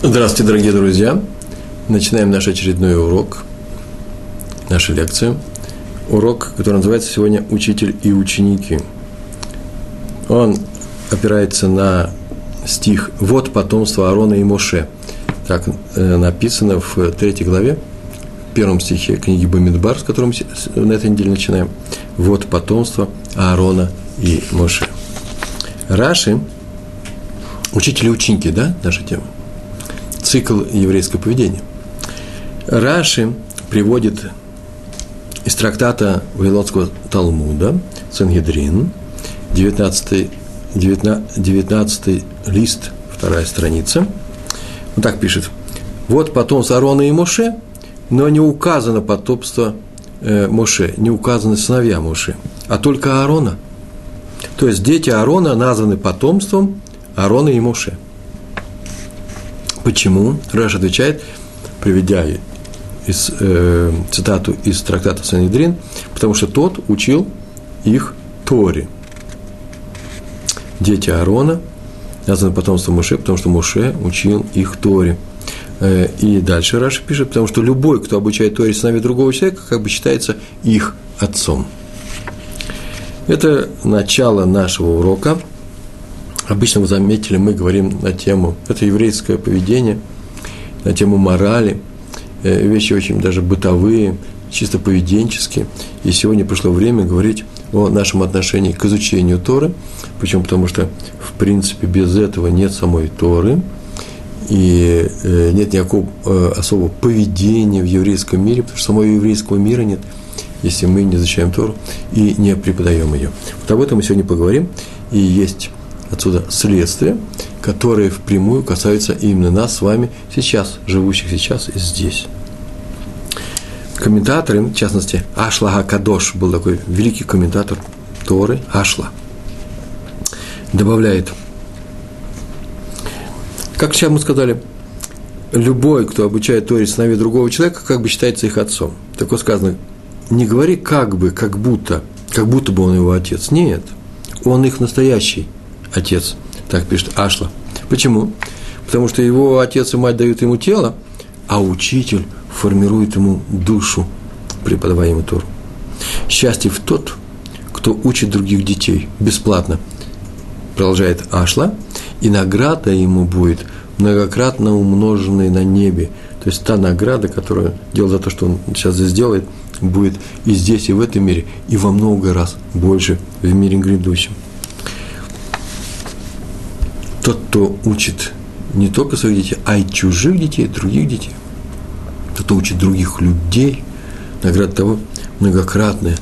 Здравствуйте, дорогие друзья! Начинаем наш очередной урок, нашу лекцию. Урок, который называется сегодня «Учитель и ученики». Он опирается на стих «Вот потомство Аарона и Моше». Так э, написано в третьей главе, в первом стихе книги Бамидбар, с которым на этой неделе начинаем. «Вот потомство Аарона и Моше». Раши, учитель и ученики, да, наша тема – цикл еврейского поведения. Раши приводит из трактата Вавилонского Талмуда, Сангедрин, 19, 19, 19 лист, вторая страница. Он так пишет. Вот потомство Аарона и Моше, но не указано потомство э, Моше, не указаны сыновья Моше, а только Аарона. То есть дети Аарона названы потомством Аарона и Моше – Почему? Раш отвечает, приведя из, э, цитату из трактата Санедрин, потому что тот учил их Торе. Дети Аарона, названы потомством Моше, потому что Моше учил их Торе. Э, и дальше Раша пишет, потому что любой, кто обучает Торе сыновей другого человека, как бы считается их отцом. Это начало нашего урока – Обычно вы заметили, мы говорим на тему, это еврейское поведение, на тему морали, э, вещи очень даже бытовые, чисто поведенческие. И сегодня пришло время говорить о нашем отношении к изучению Торы. Почему? Потому что, в принципе, без этого нет самой Торы, и э, нет никакого э, особого поведения в еврейском мире, потому что самого еврейского мира нет, если мы не изучаем Тору и не преподаем ее. Вот об этом мы сегодня поговорим. И есть отсюда следствия, которые впрямую касаются именно нас с вами сейчас, живущих сейчас и здесь. Комментаторы, в частности, Ашла Кадош был такой великий комментатор Торы, Ашла, добавляет, как сейчас мы сказали, любой, кто обучает Торе сыновей другого человека, как бы считается их отцом. Так вот сказано, не говори как бы, как будто, как будто бы он его отец. Нет, он их настоящий отец, так пишет Ашла. Почему? Потому что его отец и мать дают ему тело, а учитель формирует ему душу, преподавая ему Тору. Счастлив тот, кто учит других детей бесплатно, продолжает Ашла, и награда ему будет многократно умноженная на небе. То есть та награда, которую делал за то, что он сейчас здесь делает, будет и здесь, и в этом мире, и во много раз больше в мире грядущем тот, кто учит не только своих детей, а и чужих детей, других детей, тот, кто учит других людей, награда того многократная,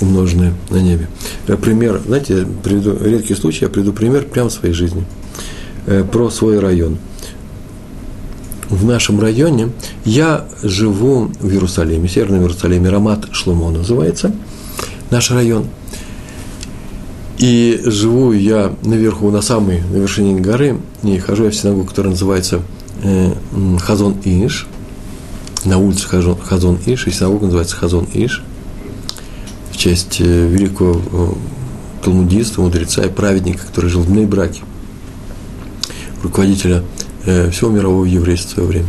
умноженная на небе. Э, пример, знаете, приведу редкий случай, я приведу пример прямо в своей жизни, э, про свой район. В нашем районе я живу в Иерусалиме, в Северном Иерусалиме, Рамат Шломо называется, наш район – и живу я наверху, на самой, на вершине горы, и хожу я в синагогу, которая называется э, Хазон Иш, на улице Хазон, Хазон Иш, и синагога называется Хазон Иш, в честь э, великого э, талмудиста, мудреца и праведника, который жил в Нейбраке, руководителя э, всего мирового еврейства в свое время.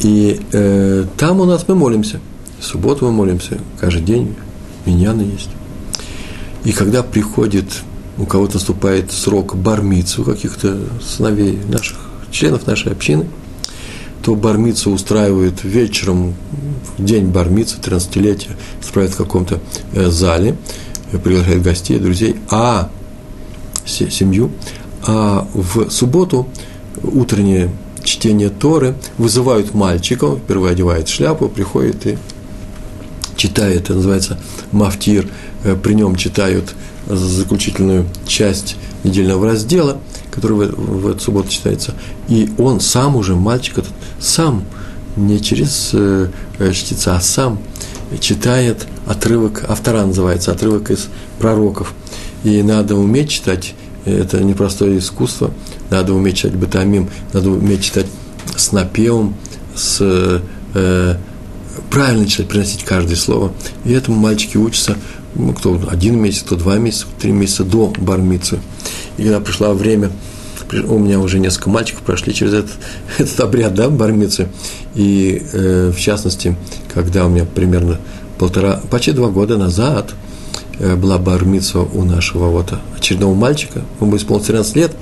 И э, там у нас мы молимся. В субботу мы молимся, каждый день, миньяны есть. И когда приходит, у кого-то наступает срок бармицу каких-то сыновей наших, членов нашей общины, то бармицу устраивают вечером, в день бармицы, 13-летия, устраивают в каком-то э, зале, э, приглашают гостей, друзей, а семью, а в субботу утреннее чтение Торы вызывают мальчиков, впервые одевает шляпу, приходит и читает, это называется мафтир, при нем читают заключительную часть недельного раздела, который в, эту субботу читается, и он сам уже, мальчик этот, сам, не через э, э чтеца, а сам читает отрывок, автора называется, отрывок из пророков. И надо уметь читать, это непростое искусство, надо уметь читать бетамим, надо уметь читать с напевом, с э, правильно читать, приносить каждое слово. И этому мальчики учатся ну, кто один месяц, кто два месяца, три месяца до бармицы. И когда пришло время у меня уже несколько мальчиков прошли через этот, этот обряд, да, бармицы. И, э, в частности, когда у меня примерно полтора, почти два года назад э, была бармица у нашего вот очередного мальчика, ему исполнилось 13 лет,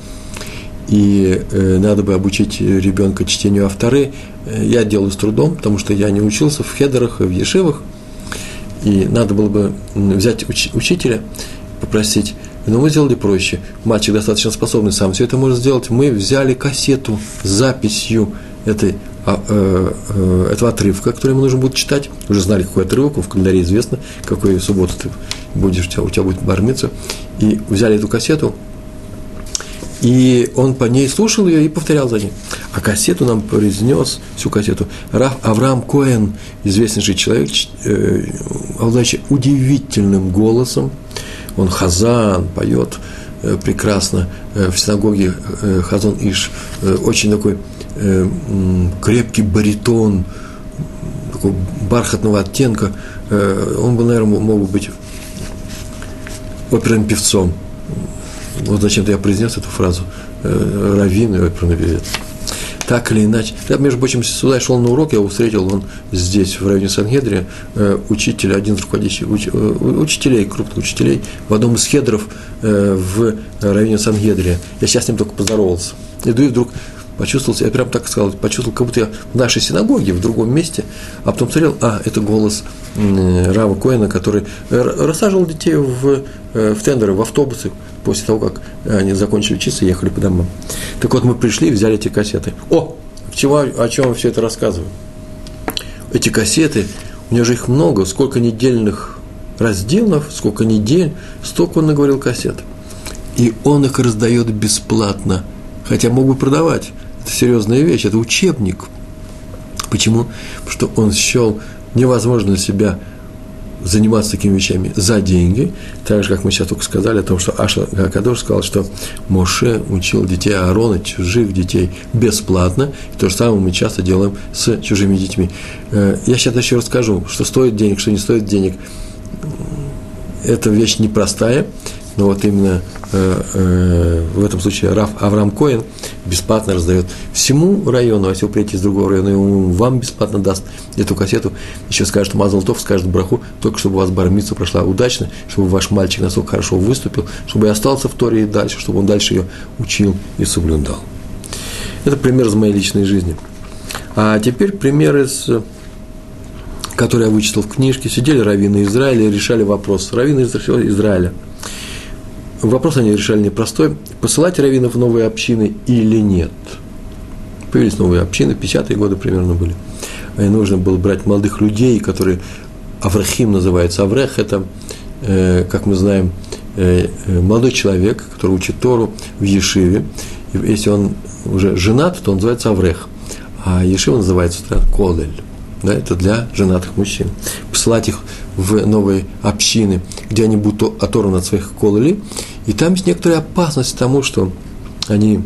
и э, надо бы обучить ребенка чтению авторы. Э, я делаю с трудом, потому что я не учился в хедерах и в ешивах, и надо было бы взять уч- учителя, попросить но мы сделали проще. Мальчик достаточно способный сам все это может сделать. Мы взяли кассету с записью этой, а, э, э, этого отрывка, который ему нужно будет читать. Уже знали, какой отрывок, в календаре известно, какой субботу ты будешь, у тебя, у тебя будет бармиться. И взяли эту кассету, и он по ней слушал ее и повторял за ней. А кассету нам произнес, всю кассету, Раф Авраам Коэн, известнейший человек, э, обладающий удивительным голосом, он хазан, поет э, прекрасно э, в синагоге э, Хазон Иш, очень такой крепкий баритон, такого бархатного оттенка. Он бы, наверное, мог бы быть оперным певцом. Вот зачем-то я произнес эту фразу. Раввин и оперный певец так или иначе. Я, между прочим, сюда шел на урок, я его встретил, он здесь, в районе Сангедрия, э, учитель, один из руководящих уч, э, учителей, крупных учителей, в одном из хедров э, в районе Сангедрия. Я сейчас с ним только поздоровался. Иду и вдруг почувствовал, я прям так сказал, почувствовал, как будто я в нашей синагоге, в другом месте, а потом смотрел, а, это голос Рава Коина, который рассаживал детей в, в тендеры, в автобусы, после того, как они закончили и ехали по домам. Так вот, мы пришли взяли эти кассеты. О, чему, о чем я все это рассказываю? Эти кассеты, у меня же их много, сколько недельных разделов, сколько недель, столько он наговорил кассет. И он их раздает бесплатно, хотя мог бы продавать. Это серьезная вещь, это учебник. Почему? Потому что он счел невозможно себя заниматься такими вещами за деньги, так же, как мы сейчас только сказали о том, что Аша Гакадош сказал, что Моше учил детей Аарона, чужих детей, бесплатно, и то же самое мы часто делаем с чужими детьми. Э, я сейчас еще расскажу, что стоит денег, что не стоит денег. Эта вещь непростая, но вот именно э, э, в этом случае Раф Авраам Коин бесплатно раздает всему району, а если вы приедете из другого района, и он вам бесплатно даст эту кассету, еще скажет Мазалтов, скажет Браху, только чтобы у вас бармица прошла удачно, чтобы ваш мальчик настолько хорошо выступил, чтобы и остался в Торе и дальше, чтобы он дальше ее учил и соблюдал. Это пример из моей личной жизни. А теперь пример из который я вычитал в книжке, сидели раввины Израиля и решали вопрос. Раввины Израиля – вопрос они решали непростой, посылать раввинов в новые общины или нет. Появились новые общины, 50-е годы примерно были. И нужно было брать молодых людей, которые, Аврахим называется, Аврех – это, э, как мы знаем, э, э, молодой человек, который учит Тору в Ешиве. И если он уже женат, то он называется Аврех. А Ешива называется Колель. Да, это для женатых мужчин. Посылать их в новые общины, где они будут оторваны от своих кололи, и там есть некоторая опасность тому, что они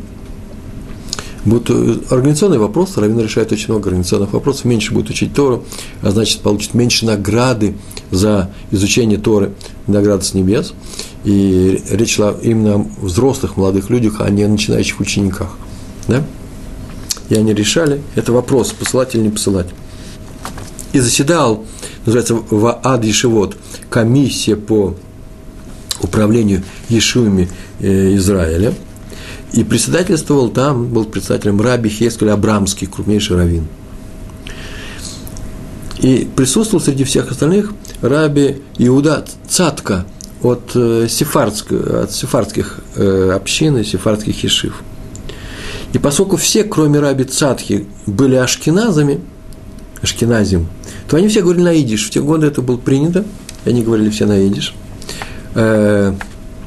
будут э, организационные вопросы, Равина решает очень много организационных вопросов, меньше будет учить Тору, а значит, получит меньше награды за изучение Торы, награды с небес. И речь шла именно о взрослых молодых людях, а не о начинающих учениках. Да? И они решали, это вопрос, посылать или не посылать. И заседал, называется, в Ад Ешевод, комиссия по управлению Ешивами э, Израиля. И председательствовал там, был председателем Раби Хескель Абрамский, крупнейший раввин. И присутствовал среди всех остальных Раби Иуда Цатка от, э, сефардских, от сефардских э, общин и сефардских ешив. И поскольку все, кроме Раби Цатки, были ашкеназами, ашкеназим, то они все говорили на идиш. В те годы это было принято, они говорили все на идиш – Э,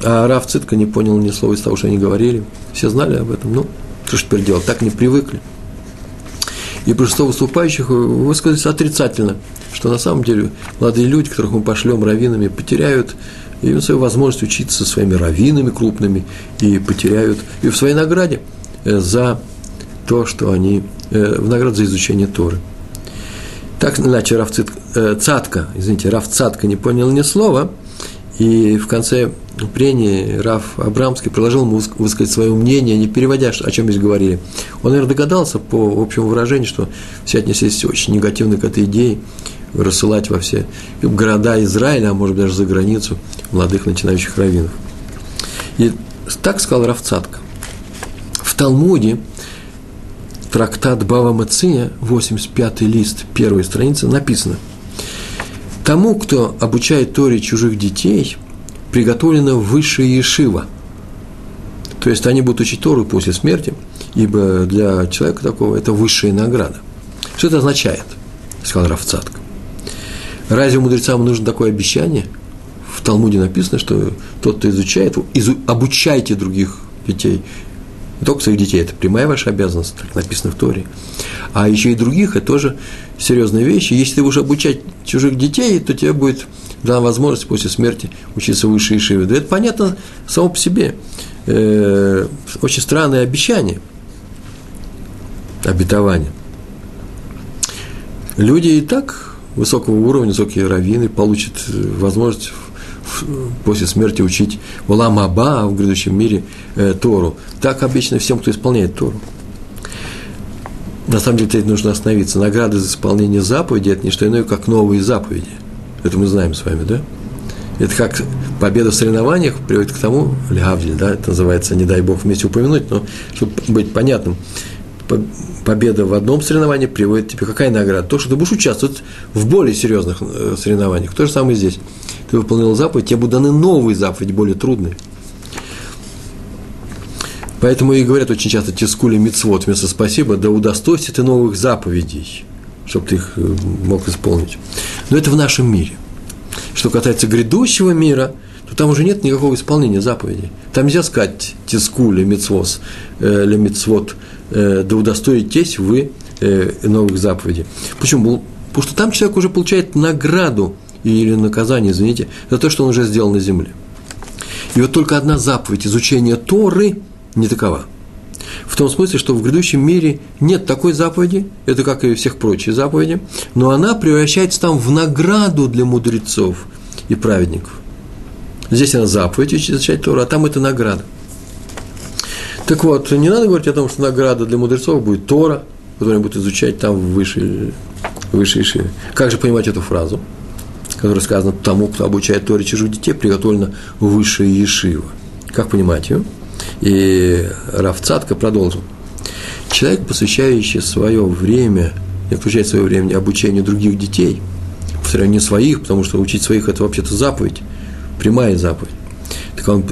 а Раф Цитка не понял ни слова из того, что они говорили. Все знали об этом. Ну, что ж теперь делать? Так не привыкли. И большинство выступающих высказались отрицательно, что на самом деле молодые люди, которых мы пошлем раввинами, потеряют и свою возможность учиться со своими раввинами крупными, и потеряют и в своей награде э, за то, что они, э, в награду за изучение Торы. Так иначе Цатка, извините, Раф Цатка не понял ни слова – и в конце прении Раф Абрамский предложил ему высказать свое мнение, не переводя, о чем здесь говорили. Он, наверное, догадался по общему выражению, что все отнеслись очень негативно к этой идее, рассылать во все города Израиля, а может даже за границу, молодых начинающих раввинов. И так сказал Равцатка. В Талмуде трактат Бава Мация, 85 лист, первой страницы, написано «Тому, кто обучает Торе чужих детей, приготовлена высшая ешива». То есть они будут учить Тору после смерти, ибо для человека такого это высшая награда. Что это означает? Сказал Равцатка. Разве мудрецам нужно такое обещание? В Талмуде написано, что тот, кто изучает, изу, обучайте других детей. Не только своих детей, это прямая ваша обязанность, так написано в Торе. А еще и других, это тоже серьезные вещи. Если ты будешь обучать чужих детей, то тебе будет дана возможность после смерти учиться выше Ишиве. Да это понятно само по себе. Э, очень странное обещание, обетование. Люди и так высокого уровня, высокие раввины получат возможность после смерти учить Улам Аба в грядущем мире э, Тору. Так обычно всем, кто исполняет Тору. На самом деле, здесь нужно остановиться. Награды за исполнение заповеди – это не что иное, как новые заповеди. Это мы знаем с вами, да? Это как победа в соревнованиях приводит к тому, Лявдиль, да, это называется, не дай бог вместе упомянуть, но чтобы быть понятным, победа в одном соревновании приводит тебе какая награда? То, что ты будешь участвовать в более серьезных э, соревнованиях. То же самое здесь. Ты выполнил заповедь, тебе будут даны новые заповеди, более трудные. Поэтому и говорят очень часто тискули мицвод вместо спасибо, да удостойся ты новых заповедей, чтобы ты их э, мог исполнить. Но это в нашем мире. Что касается грядущего мира, то там уже нет никакого исполнения заповедей. Там нельзя сказать тискули мицвос, э, или мицвод – да удостоитесь вы э, новых заповедей. Почему? Потому что там человек уже получает награду или наказание, извините, за то, что он уже сделал на земле. И вот только одна заповедь изучения Торы не такова. В том смысле, что в грядущем мире нет такой заповеди, это как и всех прочих заповедей, но она превращается там в награду для мудрецов и праведников. Здесь она заповедь изучать Тору, а там это награда. Так вот, не надо говорить о том, что награда для мудрецов будет Тора, которую они будут изучать там выше, выше Ишиве. Как же понимать эту фразу, которая сказана тому, кто обучает Торе чужих детей, приготовлена высшая Ешива. Как понимать ее? И Равцатка продолжил. Человек, посвящающий свое время, не включает свое время обучению других детей, повторяю, не своих, потому что учить своих – это вообще-то заповедь, прямая заповедь. Так он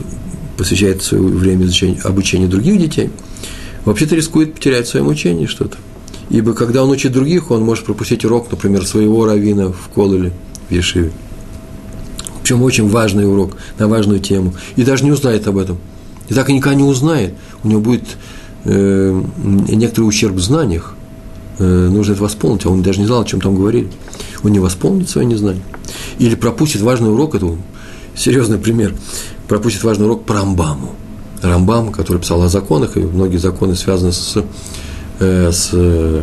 посвящает свое время изучению, обучению других детей, вообще-то рискует потерять в своем учении что-то. Ибо когда он учит других, он может пропустить урок, например, своего равина в Кололе, в Ешиве. Причем очень важный урок на важную тему. И даже не узнает об этом. И так и никогда не узнает. У него будет э, некоторый ущерб в знаниях. Э, нужно это восполнить, а он даже не знал, о чем там говорили. Он не восполнит свое незнание. Или пропустит важный урок, это серьезный пример пропустит важный урок по Рамбаму. Рамбам, который писал о законах, и многие законы связаны с, э, с, э,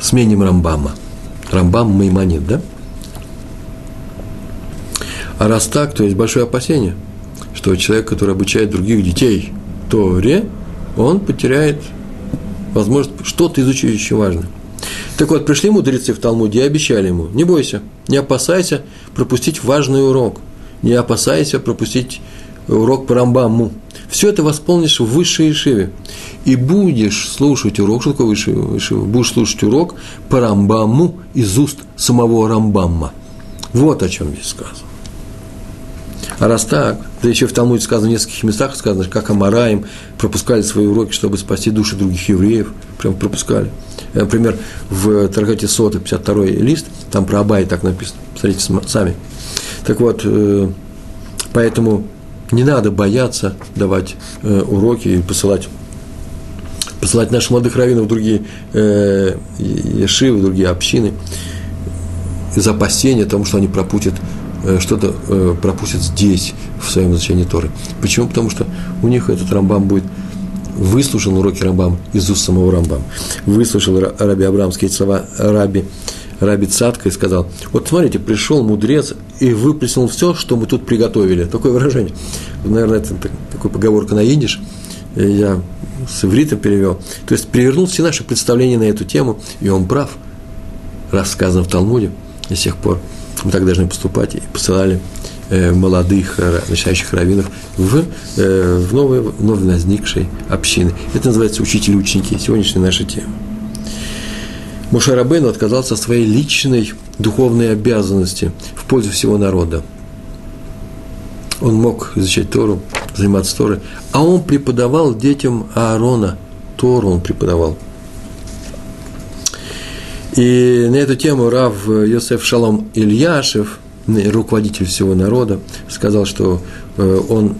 с мнением Рамбама. Рамбам Маймонит, да? А раз так, то есть большое опасение, что человек, который обучает других детей Торе, он потеряет возможность что-то изучить еще важное. Так вот, пришли мудрецы в Талмуде и обещали ему, не бойся, не опасайся пропустить важный урок – не опасайся пропустить урок по Рамбаму. Все это восполнишь в высшей Ишиве. И будешь слушать урок, что такое высший Ишива? Будешь слушать урок по Рамбаму из уст самого Рамбамма. Вот о чем здесь сказано. А раз так, да еще в Талмуде сказано в нескольких местах, сказано, как Амараим пропускали свои уроки, чтобы спасти души других евреев, прям пропускали. Например, в Таргате Сота, 52 лист, там про Абай так написано, посмотрите сами – так вот, э, поэтому не надо бояться давать э, уроки и посылать посылать наших молодых раввинов в другие э, ешивы, в другие общины из опасения того, что они пропустят э, что-то э, пропустят здесь, в своем изучении Торы. Почему? Потому что у них этот Рамбам будет выслушан уроки Рамбам из уст самого Рамбам. Выслушал Раби Абрамские слова Раби Раби Цатка и сказал, вот смотрите, пришел мудрец и выплеснул все, что мы тут приготовили. Такое выражение. Наверное, это такой поговорка на идиш. Я с иврита перевел. То есть перевернул все наши представления на эту тему, и он прав. Рассказано в Талмуде, и с тех мы так должны поступать, и посылали э, молодых начинающих раввинов в, э, в новые, вновь возникшие общины. Это называется учители ученики, сегодняшняя наша тема. Мушарабейн отказался от своей личной духовной обязанности в пользу всего народа. Он мог изучать Тору, заниматься Торой, а он преподавал детям Аарона. Тору он преподавал. И на эту тему Рав Йосеф Шалом Ильяшев, руководитель всего народа, сказал, что э, он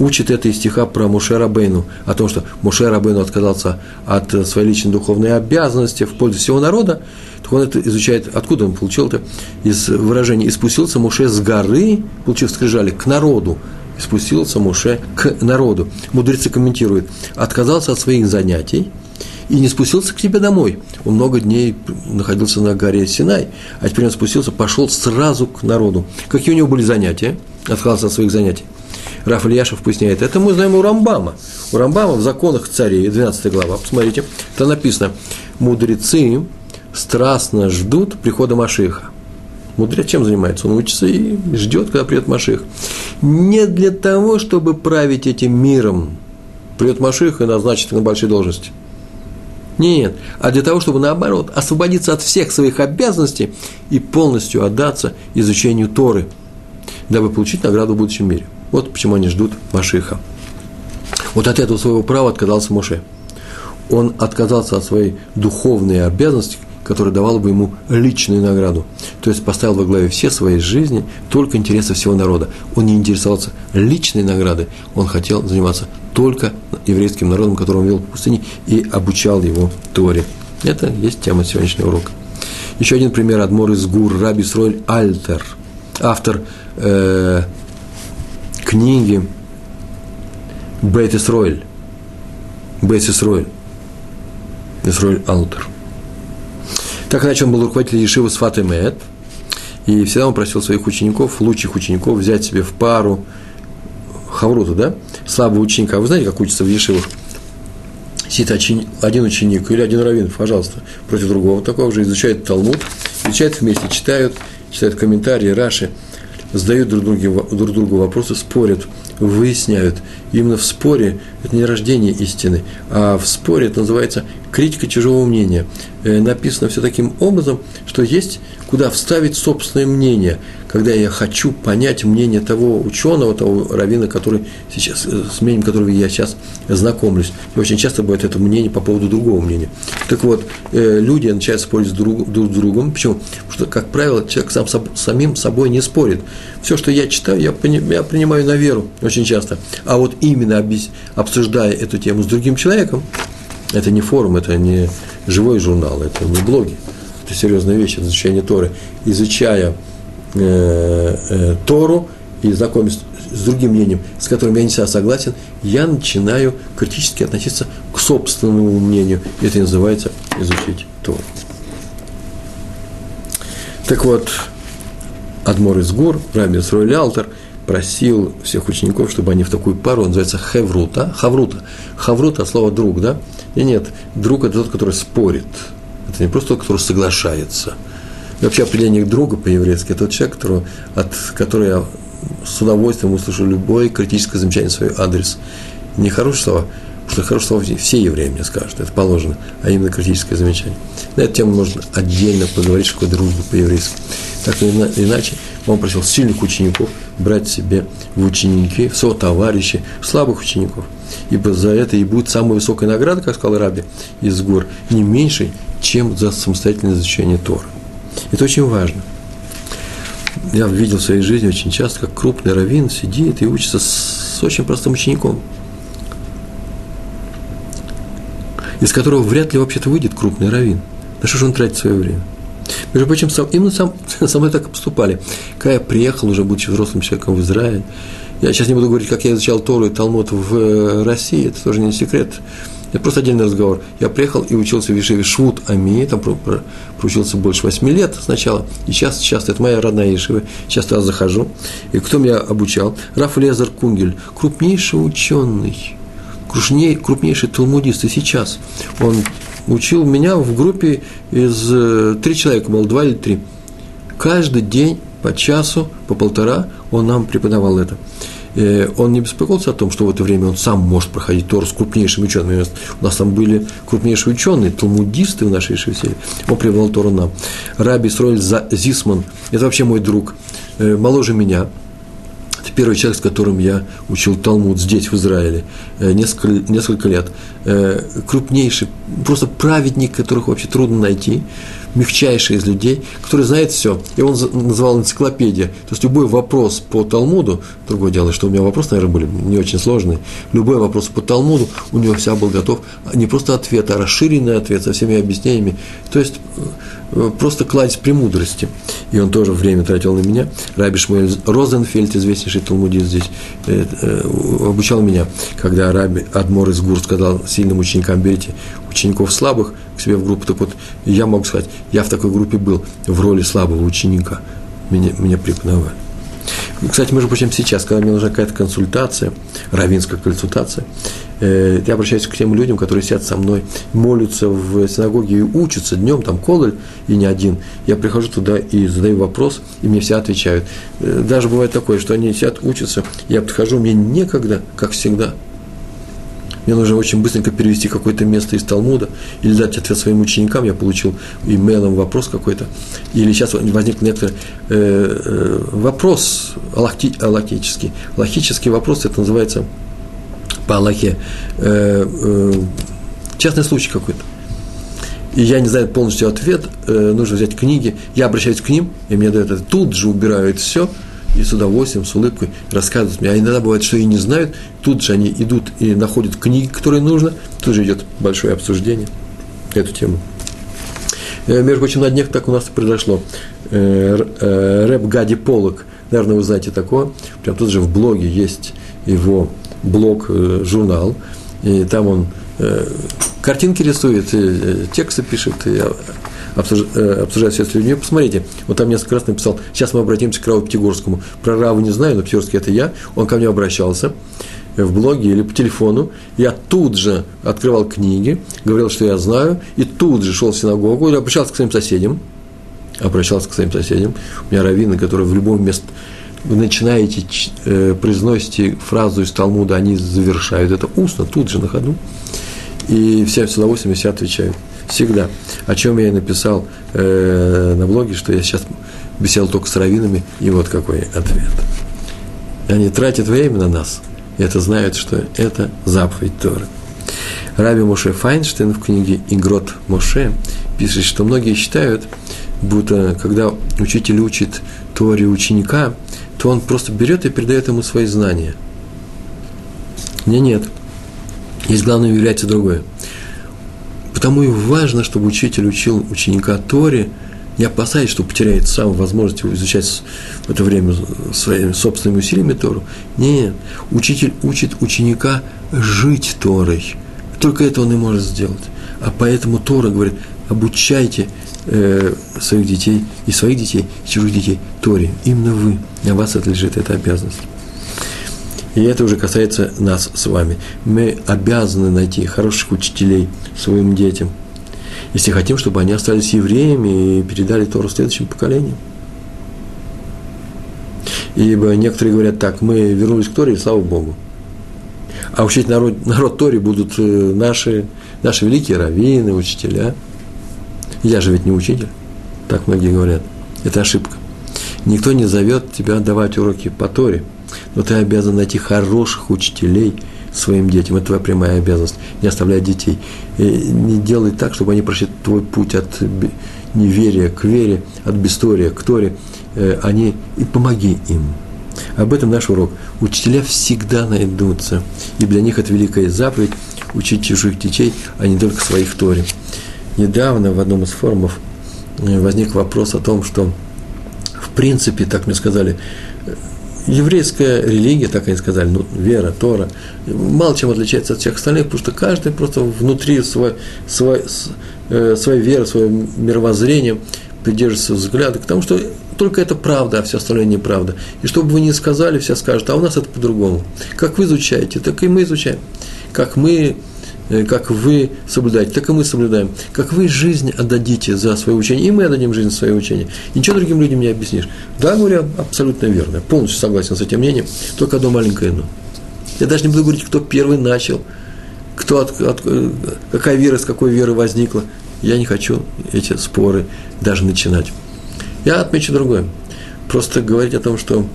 учит это из стиха про Муше Рабейну, о том, что Муше Рабейну отказался от своей личной духовной обязанности в пользу всего народа, так он это изучает, откуда он получил это, из выражения «и спустился Муше с горы», получив скрижали, к народу, и спустился Муше к народу. Мудрецы комментируют, отказался от своих занятий и не спустился к тебе домой. Он много дней находился на горе Синай, а теперь он спустился, пошел сразу к народу. Какие у него были занятия? Отказался от своих занятий. Раф Ильяшев поясняет, это мы знаем у Рамбама. У Рамбама в законах царей, 12 глава, посмотрите, там написано, мудрецы страстно ждут прихода Машиха. Мудрец чем занимается? Он учится и ждет, когда придет Маших. Не для того, чтобы править этим миром. Придет Маших и назначит на большие должности. Нет, а для того, чтобы наоборот освободиться от всех своих обязанностей и полностью отдаться изучению Торы, дабы получить награду в будущем мире. Вот почему они ждут Машиха. Вот от этого своего права отказался Моше. Он отказался от своей духовной обязанности, который давал бы ему личную награду. То есть поставил во главе все своей жизни только интересы всего народа. Он не интересовался личной наградой, он хотел заниматься только еврейским народом, которого он вел в пустыне и обучал его Торе. Это есть тема сегодняшнего урока. Еще один пример Адмор из Гур, Раби Сроль Альтер, автор э, книги Бейт Исроэль. Бейт Исроэль. Исроэль Алтер. Так иначе он был руководитель Ешивы с Фатемет, и всегда он просил своих учеников, лучших учеников, взять себе в пару Хаврута, да, слабого ученика. Вы знаете, как учится в Ешивах? Сидит один ученик или один раввин, пожалуйста, против другого такого же, изучает Талмуд, изучают вместе, читают, читают комментарии, раши, задают друг другу, друг другу вопросы, спорят, выясняют. Именно в споре это не рождение истины, а в споре это называется критика чужого мнения. Э, написано все таким образом, что есть куда вставить собственное мнение, когда я хочу понять мнение того ученого, того раввина, который сейчас, э, с мнением которого я сейчас знакомлюсь. И очень часто бывает это мнение по поводу другого мнения. Так вот, э, люди начинают спорить друг, друг с другом. Почему? Потому что, как правило, человек сам самим собой не спорит. Все, что я читаю, я, я принимаю на веру очень часто. А вот именно обсуждая эту тему с другим человеком, это не форум, это не живой журнал, это не блоги. Это серьезная вещь, это изучение Торы. Изучая э, э, Тору и знакомясь с другим мнением, с которым я не всегда согласен, я начинаю критически относиться к собственному мнению. И это называется изучить Тору. Так вот, Адмор из Гур, Раби Сройли Алтер, просил всех учеников, чтобы они в такую пару, он называется хеврута, хаврута. Хаврута – слово «друг», да? И нет, друг – это тот, который спорит. Это не просто тот, который соглашается. И вообще определение друга по-еврейски – это тот человек, которого, от, который я с удовольствием услышу любое критическое замечание в свой адрес. Не хорошие слова, что хорошие слова все евреи мне скажут, это положено, а именно критическое замечание. На эту тему можно отдельно поговорить, что дружба по-еврейски. Так или иначе, он просил сильных учеников брать себе в ученики, в сотоварищи, слабых учеников. Ибо за это и будет самая высокая награда, как сказал Раби из гор, не меньше, чем за самостоятельное изучение Тора. Это очень важно. Я видел в своей жизни очень часто, как крупный раввин сидит и учится с очень простым учеником, из которого вряд ли вообще-то выйдет крупный раввин. На что же он тратит свое время? Между прочим, сам, именно сам, со мной так поступали. Когда я приехал, уже будучи взрослым человеком в Израиль, я сейчас не буду говорить, как я изучал Тору и Талмуд в э, России, это тоже не секрет. Это просто отдельный разговор. Я приехал и учился в Ешеве Швуд Ами, там проучился больше восьми лет сначала, и сейчас, сейчас это моя родная Ешева, сейчас туда захожу. И кто меня обучал? Раф Лезер Кунгель, крупнейший ученый, крупнейший талмудист и сейчас. Он учил меня в группе из э, три человека, мол, два или три. Каждый день по часу, по полтора он нам преподавал это. Э, он не беспокоился о том, что в это время он сам может проходить Тору с крупнейшими учеными. У нас там были крупнейшие ученые, талмудисты в нашей Шевселе. Он привел Тору нам. Раби Сройль Зисман, это вообще мой друг, э, моложе меня, это первый человек, с которым я учил Талмуд здесь, в Израиле, э, несколько, несколько лет. Крупнейший, просто праведник, которых вообще трудно найти мягчайший из людей, который знает все. И он называл энциклопедия. То есть любой вопрос по Талмуду, другое дело, что у меня вопросы, наверное, были не очень сложные, любой вопрос по Талмуду, у него вся был готов, не просто ответ, а расширенный ответ со всеми объяснениями. То есть э, просто кладезь премудрости. И он тоже время тратил на меня. Раби Шмуэль Розенфельд, известнейший талмудист здесь, э, э, обучал меня, когда Раби Адмор из Гур сказал сильным ученикам, берите учеников слабых к себе в группу. Так вот, я могу сказать, я в такой группе был в роли слабого ученика. Меня, меня преподавали. Кстати, между прочим, сейчас, когда мне нужна какая-то консультация, равинская консультация, э, я обращаюсь к тем людям, которые сидят со мной, молятся в синагоге и учатся днем, там кололь и не один. Я прихожу туда и задаю вопрос, и мне все отвечают. Э, даже бывает такое, что они сидят, учатся, я подхожу, мне некогда, как всегда – мне нужно очень быстренько перевести какое-то место из Талмуда или дать ответ своим ученикам, я получил имейлом вопрос какой-то, или сейчас возник некоторый э, э, вопрос аллахти, аллахический. Аллахический вопрос, это называется по Аллахе, э, э, частный случай какой-то. И я не знаю полностью ответ, э, нужно взять книги, я обращаюсь к ним, и мне дают это, тут же убирают все – и с удовольствием, с улыбкой рассказывают мне. А иногда бывает, что и не знают, тут же они идут и находят книги, которые нужно, тут же идет большое обсуждение эту тему. Э, между прочим, на днях так у нас и произошло. Э, э, рэп Гади Полок, наверное, вы знаете такого, прям тут же в блоге есть его блог, журнал, и там он картинки рисует, тексты пишет, и Э, обсуждать все с людьми, посмотрите, вот там несколько раз написал, сейчас мы обратимся к Раву Пятигорскому. Про Раву не знаю, но Пятигорский это я, он ко мне обращался в блоге или по телефону, я тут же открывал книги, говорил, что я знаю, и тут же шел в синагогу, обращался к своим соседям, обращался к своим соседям. У меня раввины, которые в любом месте вы начинаете, э, произносите фразу из Талмуда, они завершают это устно, тут же на ходу, и всем с удовольствием все отвечают. Всегда. О чем я и написал э, на блоге, что я сейчас беседовал только с раввинами, и вот какой ответ. Они тратят время на нас, и это знают, что это заповедь Торы. Раби Моше Файнштейн в книге «Игрот Моше» пишет, что многие считают, будто когда учитель учит Торе ученика, то он просто берет и передает ему свои знания. Не, нет. Есть главное является другое – Потому и важно, чтобы учитель учил ученика Торе, не опасаясь, что потеряет сам возможность изучать в это время своими собственными усилиями Тору. Нет, учитель учит ученика жить Торой. Только это он и может сделать. А поэтому Тора говорит, обучайте э, своих детей, и своих детей, и чужих детей Торе. Именно вы, на вас отлежит эта обязанность. И это уже касается нас с вами. Мы обязаны найти хороших учителей своим детям, если хотим, чтобы они остались евреями и передали Тору следующим поколениям. Ибо некоторые говорят так, мы вернулись к Торе, и слава Богу. А учить народ, народ Торе будут э, наши, наши великие раввины, учителя. Я же ведь не учитель, так многие говорят. Это ошибка. Никто не зовет тебя давать уроки по Торе – но ты обязан найти хороших учителей своим детям. Это твоя прямая обязанность. Не оставлять детей. И не делай так, чтобы они прошли твой путь от неверия к вере, от бестория к торе. Э, они и помоги им. Об этом наш урок. Учителя всегда найдутся. И для них это великая заповедь учить чужих детей, а не только своих торе. Недавно в одном из форумов э, возник вопрос о том, что в принципе, так мне сказали, еврейская религия, так они сказали, ну, вера, Тора, мало чем отличается от всех остальных, потому что каждый просто внутри свой, свой, э, своей веры, своего мировоззрения придерживается взгляда к тому, что только это правда, а все остальное неправда. И что бы вы ни сказали, все скажут, а у нас это по-другому. Как вы изучаете, так и мы изучаем. Как мы как вы соблюдаете, так и мы соблюдаем. Как вы жизнь отдадите за свое учение, и мы отдадим жизнь за свое учение. ничего другим людям не объяснишь. Да, говорю, абсолютно верно. Полностью согласен с этим мнением. Только одно маленькое но. Я даже не буду говорить, кто первый начал, кто от, от, э, какая вера с какой веры возникла. Я не хочу эти споры даже начинать. Я отмечу другое. Просто говорить о том, что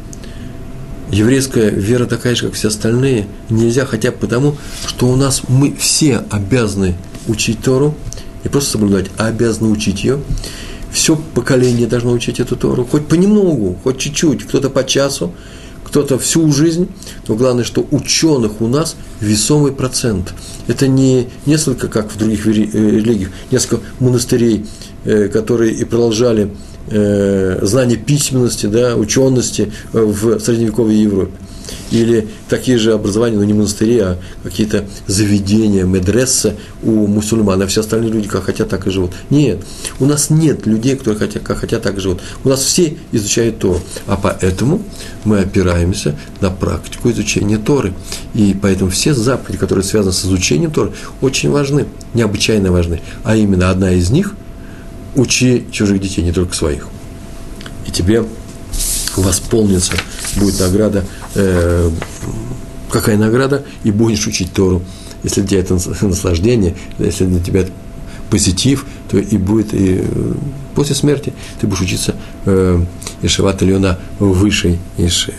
еврейская вера такая же, как все остальные, нельзя хотя бы потому, что у нас мы все обязаны учить Тору, не просто соблюдать, а обязаны учить ее. Все поколение должно учить эту Тору, хоть понемногу, хоть чуть-чуть, кто-то по часу, кто-то всю жизнь, но главное, что ученых у нас весомый процент. Это не несколько, как в других э, религиях, несколько монастырей, которые и продолжали э, знания письменности, да, учености э, в средневековой Европе. Или такие же образования, но не монастыри, а какие-то заведения, медресса у мусульман, а все остальные люди как хотят, так и живут. Нет, у нас нет людей, которые хотят, как хотят, так и живут. У нас все изучают Тору, а поэтому мы опираемся на практику изучения Торы. И поэтому все заповеди, которые связаны с изучением Торы, очень важны, необычайно важны. А именно одна из них – учи чужих детей, не только своих. И тебе восполнится, будет награда, э, какая награда, и будешь учить Тору. Если для тебя это наслаждение, если для тебя это позитив, то и будет и э, после смерти ты будешь учиться э, Ишеват Ильона высшей Ишеве.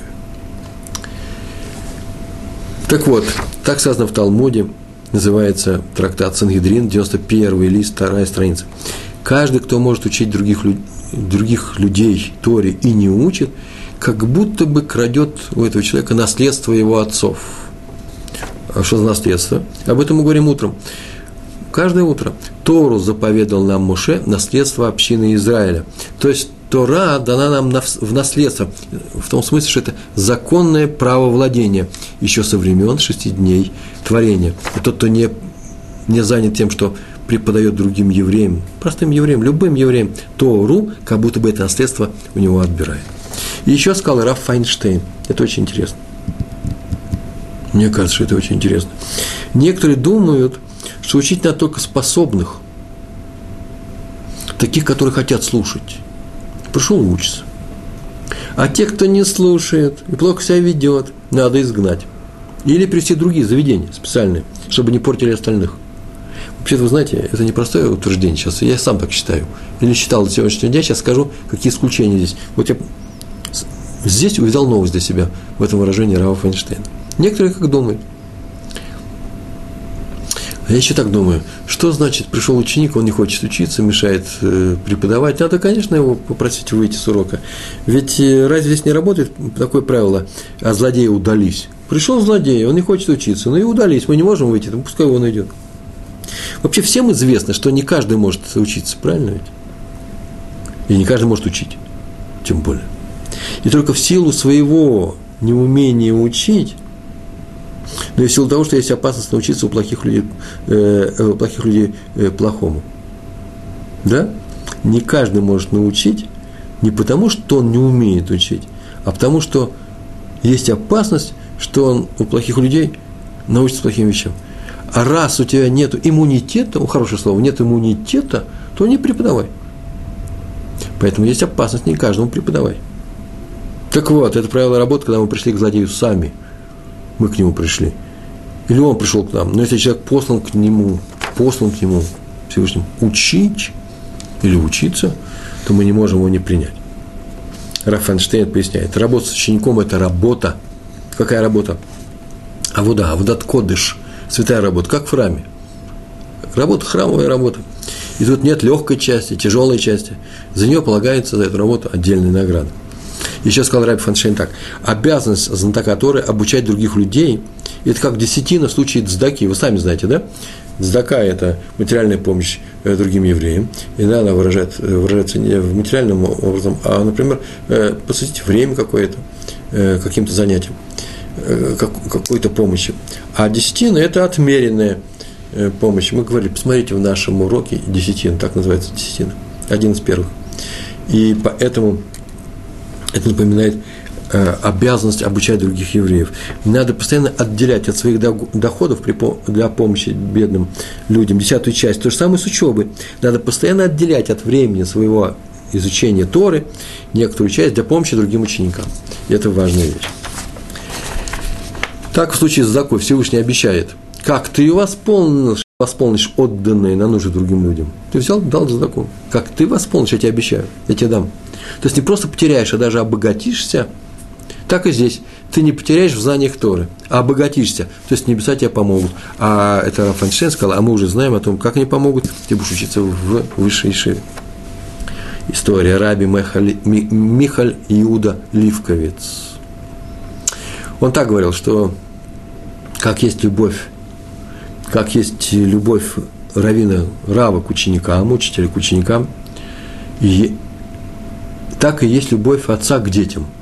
Так вот, так сказано в Талмуде, называется трактат Сангидрин, 91 лист, вторая страница. Каждый, кто может учить других, других людей Торе и не учит, как будто бы крадет у этого человека наследство его отцов. А что за наследство? Об этом мы говорим утром. Каждое утро Тору заповедал нам Муше наследство общины Израиля. То есть Тора дана нам в наследство, в том смысле, что это законное право владения еще со времен шести дней творения. И тот, кто не, не занят тем, что преподает другим евреям, простым евреям, любым евреям, Тору, как будто бы это наследство у него отбирает. И еще сказал Раф Файнштейн. Это очень интересно. Мне кажется, что это очень интересно. Некоторые думают, что учить надо только способных, таких, которые хотят слушать. Пришел учиться. А те, кто не слушает и плохо себя ведет, надо изгнать. Или привести другие заведения специальные, чтобы не портили остальных – Вообще-то, вы знаете, это непростое утверждение сейчас, я сам так считаю. Не считал до сегодняшнего дня, сейчас скажу, какие исключения здесь. Вот я здесь увидел новость для себя в этом выражении Рава Файнштейна. Некоторые как думают. А я еще так думаю, что значит, пришел ученик, он не хочет учиться, мешает э, преподавать. Надо, конечно, его попросить выйти с урока. Ведь э, разве здесь не работает такое правило, а злодеи удались? Пришел злодей, он не хочет учиться, ну и удались, мы не можем выйти, ну пускай он идет. Вообще всем известно, что не каждый может учиться, правильно ведь? И не каждый может учить, тем более. И только в силу своего неумения учить, но и в силу того, что есть опасность научиться у плохих людей, э, у плохих людей э, плохому. Да? Не каждый может научить не потому, что он не умеет учить, а потому, что есть опасность, что он у плохих людей научится плохим вещам. А раз у тебя нет иммунитета, ну, хорошее слово, нет иммунитета, то не преподавай. Поэтому есть опасность не каждому преподавай. Так вот, это правило работы, когда мы пришли к злодею сами. Мы к нему пришли. Или он пришел к нам. Но если человек послан к нему, послан к нему Всевышним учить или учиться, то мы не можем его не принять. Рафанштейн поясняет, работа с учеником – это работа. Какая работа? А вода, а водат кодыш – святая работа, как в храме. Работа, храмовая работа. И тут нет легкой части, тяжелой части. За нее полагается за эту работу отдельная награда. Еще сказал Раби Фаншейн так. Обязанность знатока Торы обучать других людей, это как десятина в случае цдаки, вы сами знаете, да? Цдака – это материальная помощь э, другим евреям. И да, она выражает, э, выражается не в материальном образом, а, например, э, посвятить время какое-то, каким-то занятием, как, какой-то помощи. А десятина – это отмеренная э, помощь. Мы говорили, посмотрите в нашем уроке десятина, так называется десятина, один из первых. И поэтому это напоминает Э, обязанность обучать других евреев. Надо постоянно отделять от своих доходов для помощи бедным людям десятую часть. То же самое с учебой. Надо постоянно отделять от времени своего изучения Торы некоторую часть для помощи другим ученикам. И это важная вещь. Так в случае с Закой Всевышний обещает, как ты восполнишь, восполнишь отданные на нужды другим людям. Ты взял, дал задаку. Как ты восполнишь, я тебе обещаю, я тебе дам. То есть не просто потеряешь, а даже обогатишься – так и здесь. Ты не потеряешь в знаниях Торы, а обогатишься. То есть небеса тебе помогут. А это Рафаншен сказал, а мы уже знаем о том, как они помогут. Ты будешь учиться в высшей шире. История Раби Михаль, Михаль Иуда Ливковец. Он так говорил, что как есть любовь, как есть любовь равина Рава к ученикам, учителя к ученикам, и так и есть любовь отца к детям –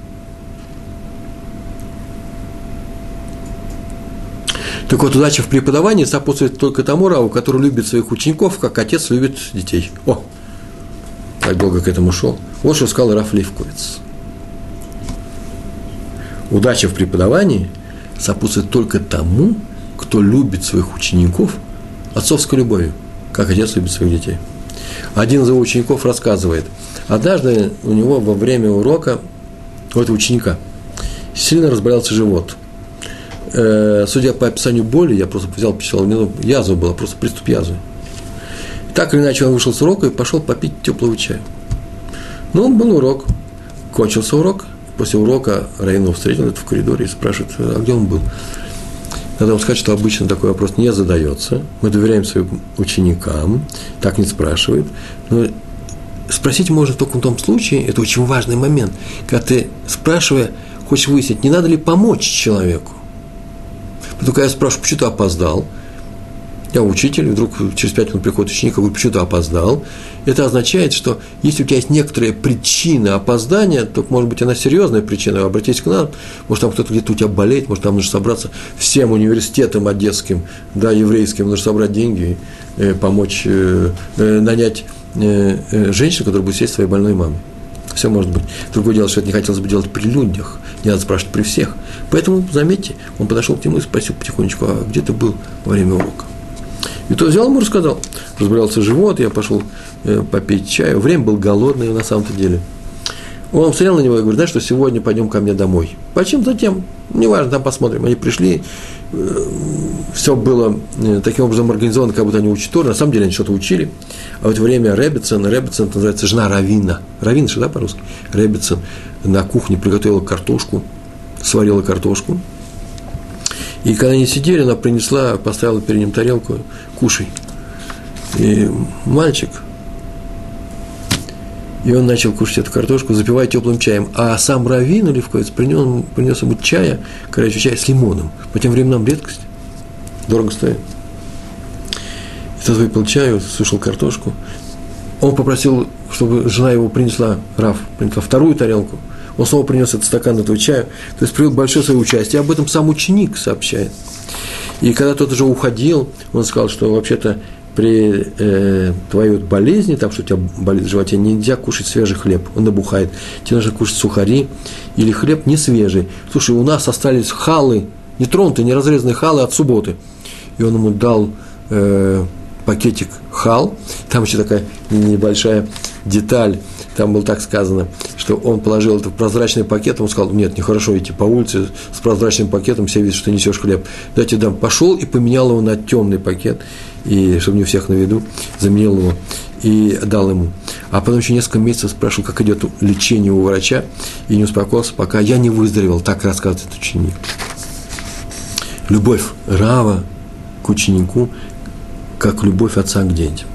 Так вот, удача в преподавании сопутствует только тому раву, который любит своих учеников, как отец любит детей. О, так долго к этому шел. Вот что сказал Раф Левковец. Удача в преподавании сопутствует только тому, кто любит своих учеников отцовской любовью, как отец любит своих детей. Один из его учеников рассказывает, однажды у него во время урока, у этого ученика, сильно разболелся живот – э, судя по описанию боли, я просто взял, писал, ну, язва была, просто приступ язвы. Так или иначе, он вышел с урока и пошел попить теплого чая. Ну, был урок. Кончился урок. После урока Раину встретил это в коридоре и спрашивает, а где он был? Надо вам сказать, что обычно такой вопрос не задается. Мы доверяем своим ученикам, так не спрашивает. Но спросить можно только в том случае, это очень важный момент, когда ты, спрашивая, хочешь выяснить, не надо ли помочь человеку. Только я спрашиваю, почему ты опоздал? Я учитель, вдруг через пять минут приходит ученик, говорит, почему ты опоздал? Это означает, что если у тебя есть некоторая причина опоздания, то, может быть, она серьезная причина, обратись к нам, может, там кто-то где-то у тебя болеет, может, там нужно собраться всем университетам одесским, да, еврейским, нужно собрать деньги, э, помочь, э, э, нанять э, э, женщину, которая будет сесть своей больной мамой. Все может быть. Другое дело, что это не хотелось бы делать при людях, не надо спрашивать при всех. Поэтому, заметьте, он подошел к нему и спросил потихонечку, а где ты был во время урока? И тот взял ему рассказал. Разбирался живот, я пошел э, попить чаю. Время было голодное на самом-то деле. Он смотрел на него и говорит, знаешь, что сегодня пойдем ко мне домой. Почему затем? Неважно, там посмотрим. Они пришли, э, все было э, таким образом организовано, как будто они Тору. На самом деле они что-то учили. А в это время Ребетсон, Ребетсон называется жена Равина. Равин, что да, по-русски? Ребетсон на кухне приготовила картошку, сварила картошку. И когда они сидели, она принесла, поставила перед ним тарелку, кушай. И мальчик, и он начал кушать эту картошку, запивая теплым чаем. А сам Равин Левковец принес, принес ему чая, горячий чай с лимоном. По тем временам редкость. Дорого стоит. И тот выпил чаю, слушал картошку. Он попросил, чтобы жена его принесла, Раф, принесла вторую тарелку – он снова принес этот стакан этого чая, то есть привел большое свое участие. Об этом сам ученик сообщает. И когда тот уже уходил, он сказал, что вообще-то при э, твоей вот болезни, там, что у тебя болит в животе, нельзя кушать свежий хлеб, он набухает. Тебе нужно кушать сухари или хлеб не свежий. Слушай, у нас остались халы, не разрезанные халы от субботы. И он ему дал э, пакетик хал, там еще такая небольшая деталь, там было так сказано, что он положил это в прозрачный пакет, он сказал, нет, нехорошо идти по улице с прозрачным пакетом, все видят, что несешь хлеб. Дайте дам. Пошел и поменял его на темный пакет, и, чтобы не у всех на виду, заменил его и дал ему. А потом еще несколько месяцев спрашивал, как идет лечение у врача, и не успокоился, пока я не выздоровел, так рассказывает этот ученик. Любовь Рава к ученику, как любовь отца к детям.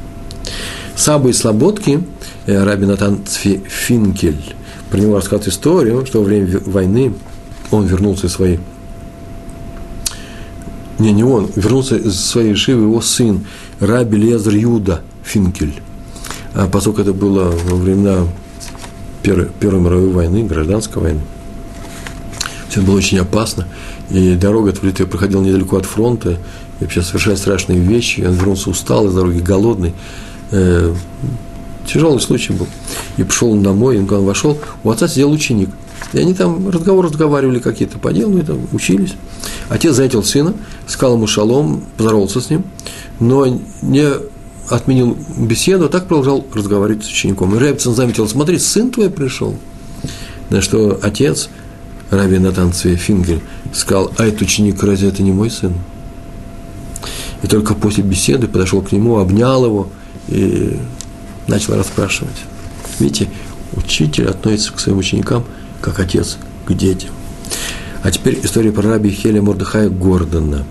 Сабы и Слободки, Раби Натан Финкель, про него рассказывает историю, что во время войны он вернулся из своей не, не он, вернулся из своей Шивы его сын, Раби Лезр Юда Финкель. А поскольку это было во времена Первой, Первой мировой войны, гражданской войны. Это было очень опасно. И дорога эта проходила недалеко от фронта. И вообще совершали страшные вещи. Он вернулся усталый с дороги, голодный. Тяжелый случай был. И пошел он домой, и он вошел, у отца сидел ученик. И они там разговор разговаривали какие-то по делу, и там учились. Отец заметил сына, сказал ему шалом, поздоровался с ним, но не отменил беседу, а так продолжал разговаривать с учеником. И Ребцин заметил, смотри, сын твой пришел. На что отец, Раби Натан Фингель, сказал, а этот ученик, разве это не мой сын? И только после беседы подошел к нему, обнял его и начал расспрашивать. Видите, учитель относится к своим ученикам, как отец к детям. А теперь история про раби Хеля Мордыхая Гордона.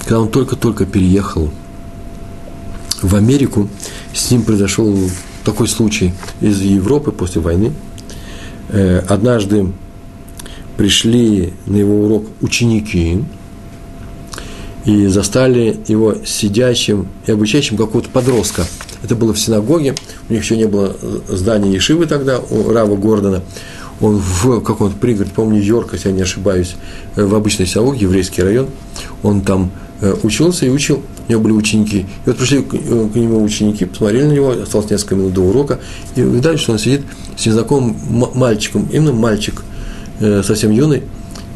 Когда он только-только переехал в Америку, с ним произошел такой случай из Европы после войны. Э, однажды пришли на его урок ученики и застали его сидящим и обучающим какого-то подростка. Это было в синагоге, у них еще не было здания Ешивы тогда, у Рава Гордона. Он в каком-то пригороде, по-моему, Нью-Йорк, если я не ошибаюсь, э, в обычной синагоге, еврейский район. Он там э, учился и учил у него были ученики. И вот пришли к, э, нему ученики, посмотрели на него, осталось несколько минут до урока, и увидали, что он сидит с незнакомым мальчиком, именно мальчик, э, совсем юный,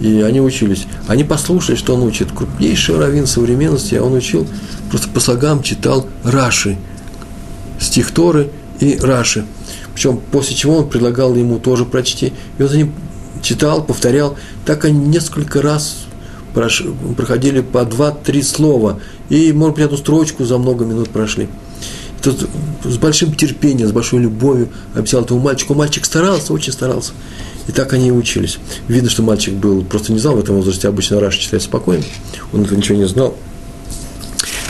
и они учились. Они послушали, что он учит. Крупнейший раввин современности, а он учил, просто по слогам читал Раши, стих Торы и Раши. Причем после чего он предлагал ему тоже прочти. И он за ним читал, повторял. Так они несколько раз проходили по два-три слова, и, может быть, одну строчку за много минут прошли. Тут с большим терпением, с большой любовью объяснял этому мальчику. Мальчик старался, очень старался. И так они и учились. Видно, что мальчик был, просто не знал в этом возрасте, обычно Раша читает спокойно. Он этого ничего не знал.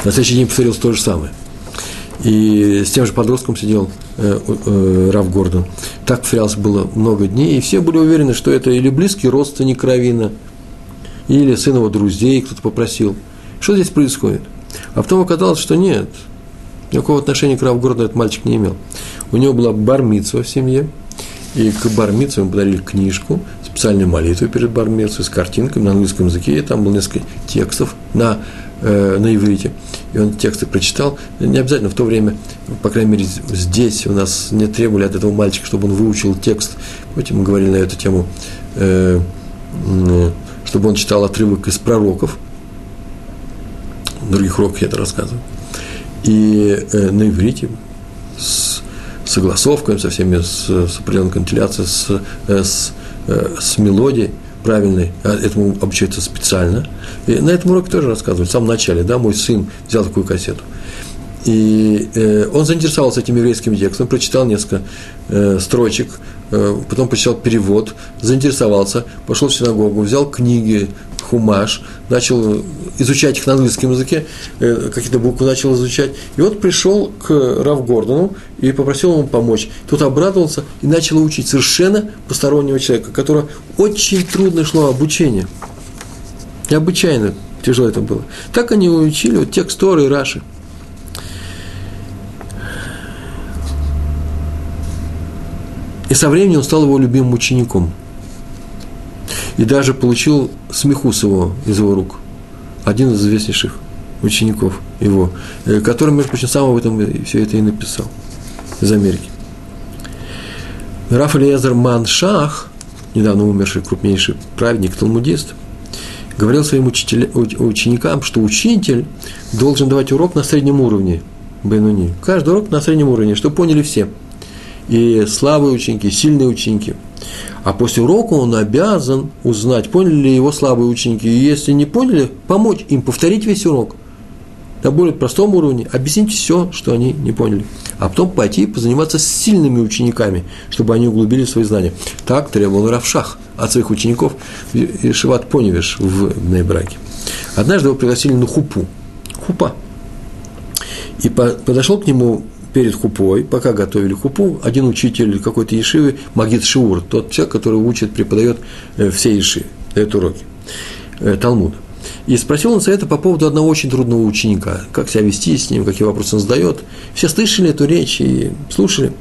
На следующий день повторилось то же самое. И с тем же подростком сидел э, э, Раф Гордон. Так повторялось было много дней, и все были уверены, что это или близкий родственник Равина, или сын его друзей кто-то попросил. Что здесь происходит? А потом оказалось, что нет, никакого отношения к Равгороду этот мальчик не имел. У него была бармица в семье, и к бармицу ему подарили книжку, специальную молитву перед бармицей с картинками на английском языке, и там было несколько текстов на, э, на иврите. И он тексты прочитал. Не обязательно в то время, по крайней мере, здесь у нас не требовали от этого мальчика, чтобы он выучил текст. Помните, мы говорили на эту тему э, э, чтобы он читал отрывок из пророков, в других уроках я это рассказываю, и э, на иврите с согласовкой, со всеми, с, с определенной контиляцией, с, э, с, э, с мелодией правильной, а этому обучается специально. И на этом уроке тоже рассказывали, в самом начале, да, мой сын взял такую кассету. И э, он заинтересовался этим еврейским текстом, прочитал несколько э, строчек, потом почитал перевод, заинтересовался, пошел в синагогу, взял книги, хумаш, начал изучать их на английском языке, э, какие-то буквы начал изучать. И вот пришел к Рав Гордону и попросил ему помочь. Тот обрадовался и начал учить совершенно постороннего человека, которого очень трудно шло обучение. Необычайно тяжело это было. Так они учили вот, текст Торы и Раши – И со временем он стал его любимым учеником. И даже получил смехус его из его рук. Один из известнейших учеников его, э, который, между прочим, сам об этом все это и написал из Америки. Раф Элиезер Маншах, недавно умерший крупнейший праведник, талмудист, говорил своим учителя, ученикам, что учитель должен давать урок на среднем уровне, Бенуни. Каждый урок на среднем уровне, чтобы поняли все – и слабые ученики, сильные ученики. А после урока он обязан узнать, поняли ли его слабые ученики. И если не поняли, помочь им повторить весь урок на более простом уровне, объяснить все, что они не поняли. А потом пойти и позаниматься с сильными учениками, чтобы они углубили свои знания. Так требовал Равшах от своих учеников и Шиват Поневиш в Нейбраке. Однажды его пригласили на хупу. Хупа. И подошел к нему перед хупой, пока готовили хупу, один учитель какой-то ешивы, Магид Шиур, тот человек, который учит, преподает э, все ешивы, дает уроки, э, Талмуда. И спросил он совета по поводу одного очень трудного ученика, как себя вести с ним, какие вопросы он задает. Все слышали эту речь и слушали.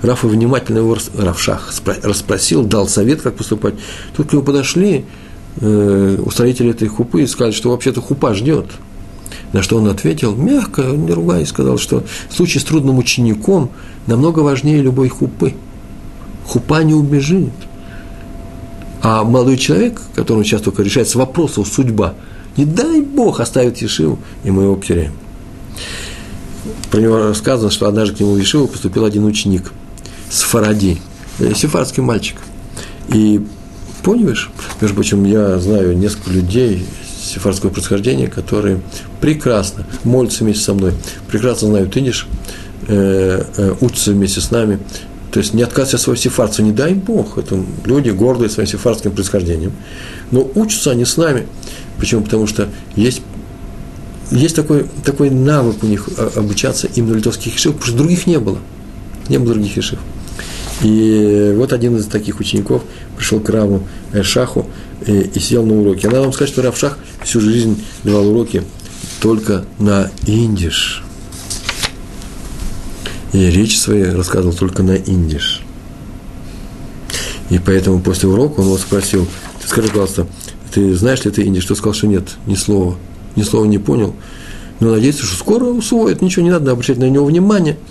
Рафа внимательно его Равшах расспросил, дал совет, как поступать. Тут к нему подошли э, устроители этой хупы и сказали, что вообще-то хупа ждет. На что он ответил, мягко, не ругаясь, сказал, что в случае с трудным учеником намного важнее любой хупы. Хупа не убежит. А молодой человек, который сейчас только решается вопросом судьба, не дай Бог оставит Ешиву, и мы его потеряем. Про него рассказано, что однажды к нему в Ешиву поступил один ученик – с Фаради, э, сефардский мальчик. И понимаешь, между прочим, я знаю несколько людей сефардского происхождения, которые прекрасно молятся вместе со мной, прекрасно знают идиш, э, э, учатся вместе с нами. То есть не отказывайся от своего сефардства, не дай Бог, это люди гордые своим сефардским происхождением. Но учатся они с нами. Почему? Потому что есть есть такой, такой навык у них а, обучаться именно литовских ешив, потому что других не было. Не было других ешив. И вот один из таких учеников пришел к Раву Шаху и, сидел на уроке. Она вам скажет, что Рав Шах всю жизнь давал уроки только на индиш. И речь свои рассказывал только на индиш. И поэтому после урока он его спросил, ты скажи, пожалуйста, ты знаешь ли ты индиш? Ты сказал, что нет, ни слова, ни слова не понял. Но надеется, что скоро усвоит, ничего не надо обращать на него внимание –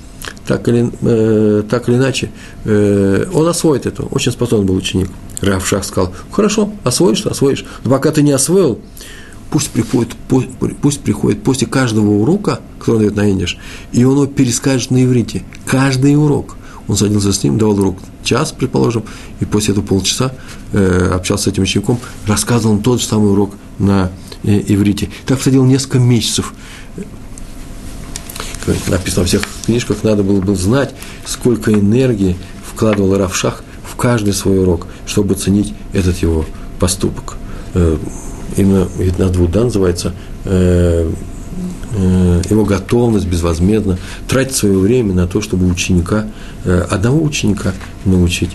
так или, э, так или иначе, э, он освоит это. Очень способный был ученик. Раф Шах сказал, хорошо, освоишь, освоишь. Но пока ты не освоил, пусть приходит, пусть, пусть приходит после каждого урока, который он дает на индиш, и он его перескажет на иврите. Каждый урок. Он садился с ним, давал урок час, предположим, и после этого полчаса э, общался с этим учеником, рассказывал он тот же самый урок на э, иврите. Так проходило несколько месяцев написано во всех книжках, надо было бы знать, сколько энергии вкладывал Равшах в каждый свой урок, чтобы ценить этот его поступок. Э, именно Витнадвуд, да, называется, э, э, его готовность безвозмездно тратить свое время на то, чтобы ученика, одного ученика научить,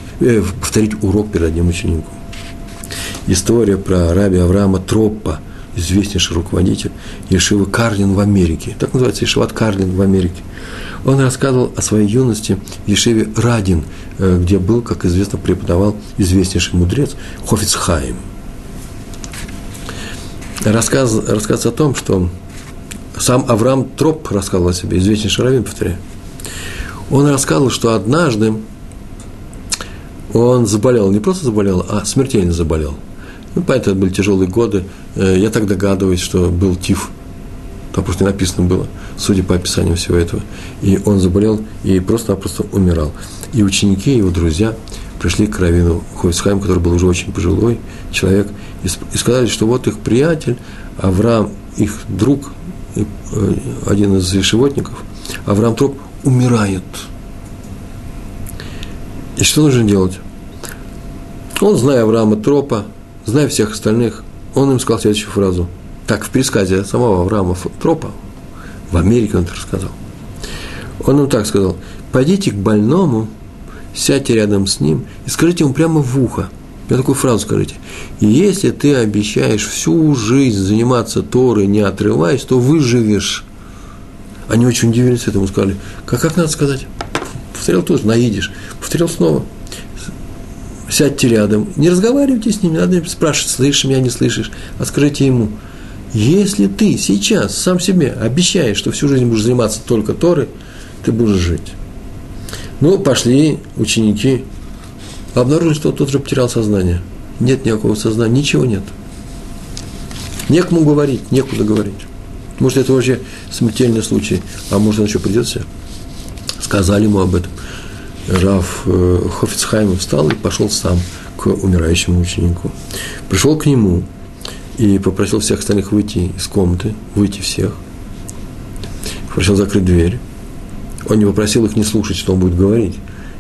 повторить урок перед одним учеником. История про раби Авраама Троппа – известнейший руководитель Ешивы Карлин в Америке. Так называется Ешиват Карлин в Америке. Он рассказывал о своей юности в Ешиве Радин, э, где был, как известно, преподавал известнейший мудрец Хофицхайм. Рассказ, рассказ о том, что сам Авраам Троп рассказывал о себе, известнейший раввин, повторяю. Он рассказывал, что однажды он заболел, не просто заболел, а смертельно заболел – ну, понятно, это были тяжелые годы. Э, я так догадываюсь, что был тиф. Там просто не написано было, судя по описанию всего этого. И он заболел и просто-напросто умирал. И ученики, его друзья пришли к Равину Хойсхайму, который был уже очень пожилой человек, и сказали, что вот их приятель, Авраам, их друг, э, один из животников, Авраам Троп, умирает. И что нужно делать? Он, зная Авраама Тропа, зная всех остальных, он им сказал следующую фразу. Так в пересказе самого Авраама Тропа, в Америке он это рассказал. Он им так сказал, пойдите к больному, сядьте рядом с ним и скажите ему прямо в ухо, я такую фразу скажите. Если ты обещаешь всю жизнь заниматься Торой, не отрываясь, то выживешь. Они очень удивились этому, сказали, как, как надо сказать? Повторил тоже, наидишь. Повторил снова – сядьте рядом, не разговаривайте с ним, не надо спрашивать, слышишь меня, не слышишь, а скажите ему, если ты сейчас сам себе обещаешь, что всю жизнь будешь заниматься только Торой, ты будешь жить. Ну, пошли ученики, обнаружили, что тот же потерял сознание. Нет никакого сознания, ничего нет. Некому говорить, некуда говорить. Может, это вообще смертельный случай, а может, он еще придется. Сказали ему об этом. Раф э, Хофицхайм встал и пошел сам к умирающему ученику. Пришел к нему и попросил всех остальных выйти из комнаты, выйти всех. Попросил закрыть дверь. Он не попросил их не слушать, что он будет говорить.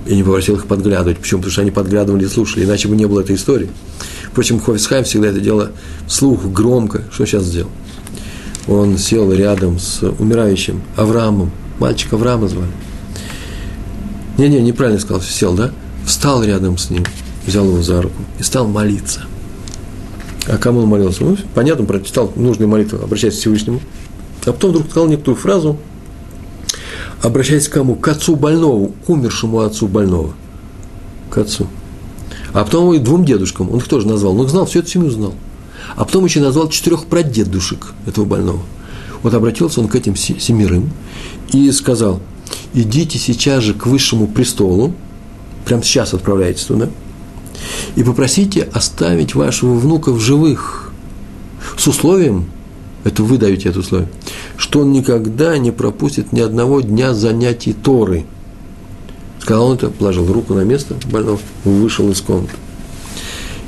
И не попросил их подглядывать. Почему? Потому что они подглядывали и слушали, иначе бы не было этой истории. Впрочем, Хофицхайм всегда это дело вслух, громко. Что сейчас сделал? Он сел рядом с умирающим Авраамом. Мальчика Авраама звали. Не-не, неправильно сказал, сел, да? Встал рядом с ним, взял его за руку и стал молиться. А кому он молился? Ну, понятно, прочитал нужную молитву, обращаясь к Всевышнему. А потом вдруг сказал некоторую фразу, обращаясь к кому? К отцу больного, к умершему отцу больного. К отцу. А потом и двум дедушкам, он их тоже назвал, но знал, всю эту семью знал. А потом еще назвал четырех прадедушек этого больного. Вот обратился он к этим семерым и сказал, идите сейчас же к высшему престолу, прямо сейчас отправляйтесь туда, и попросите оставить вашего внука в живых, с условием, это вы даете это условие, что он никогда не пропустит ни одного дня занятий Торы. Сказал он это, положил руку на место больного, вышел из комнаты.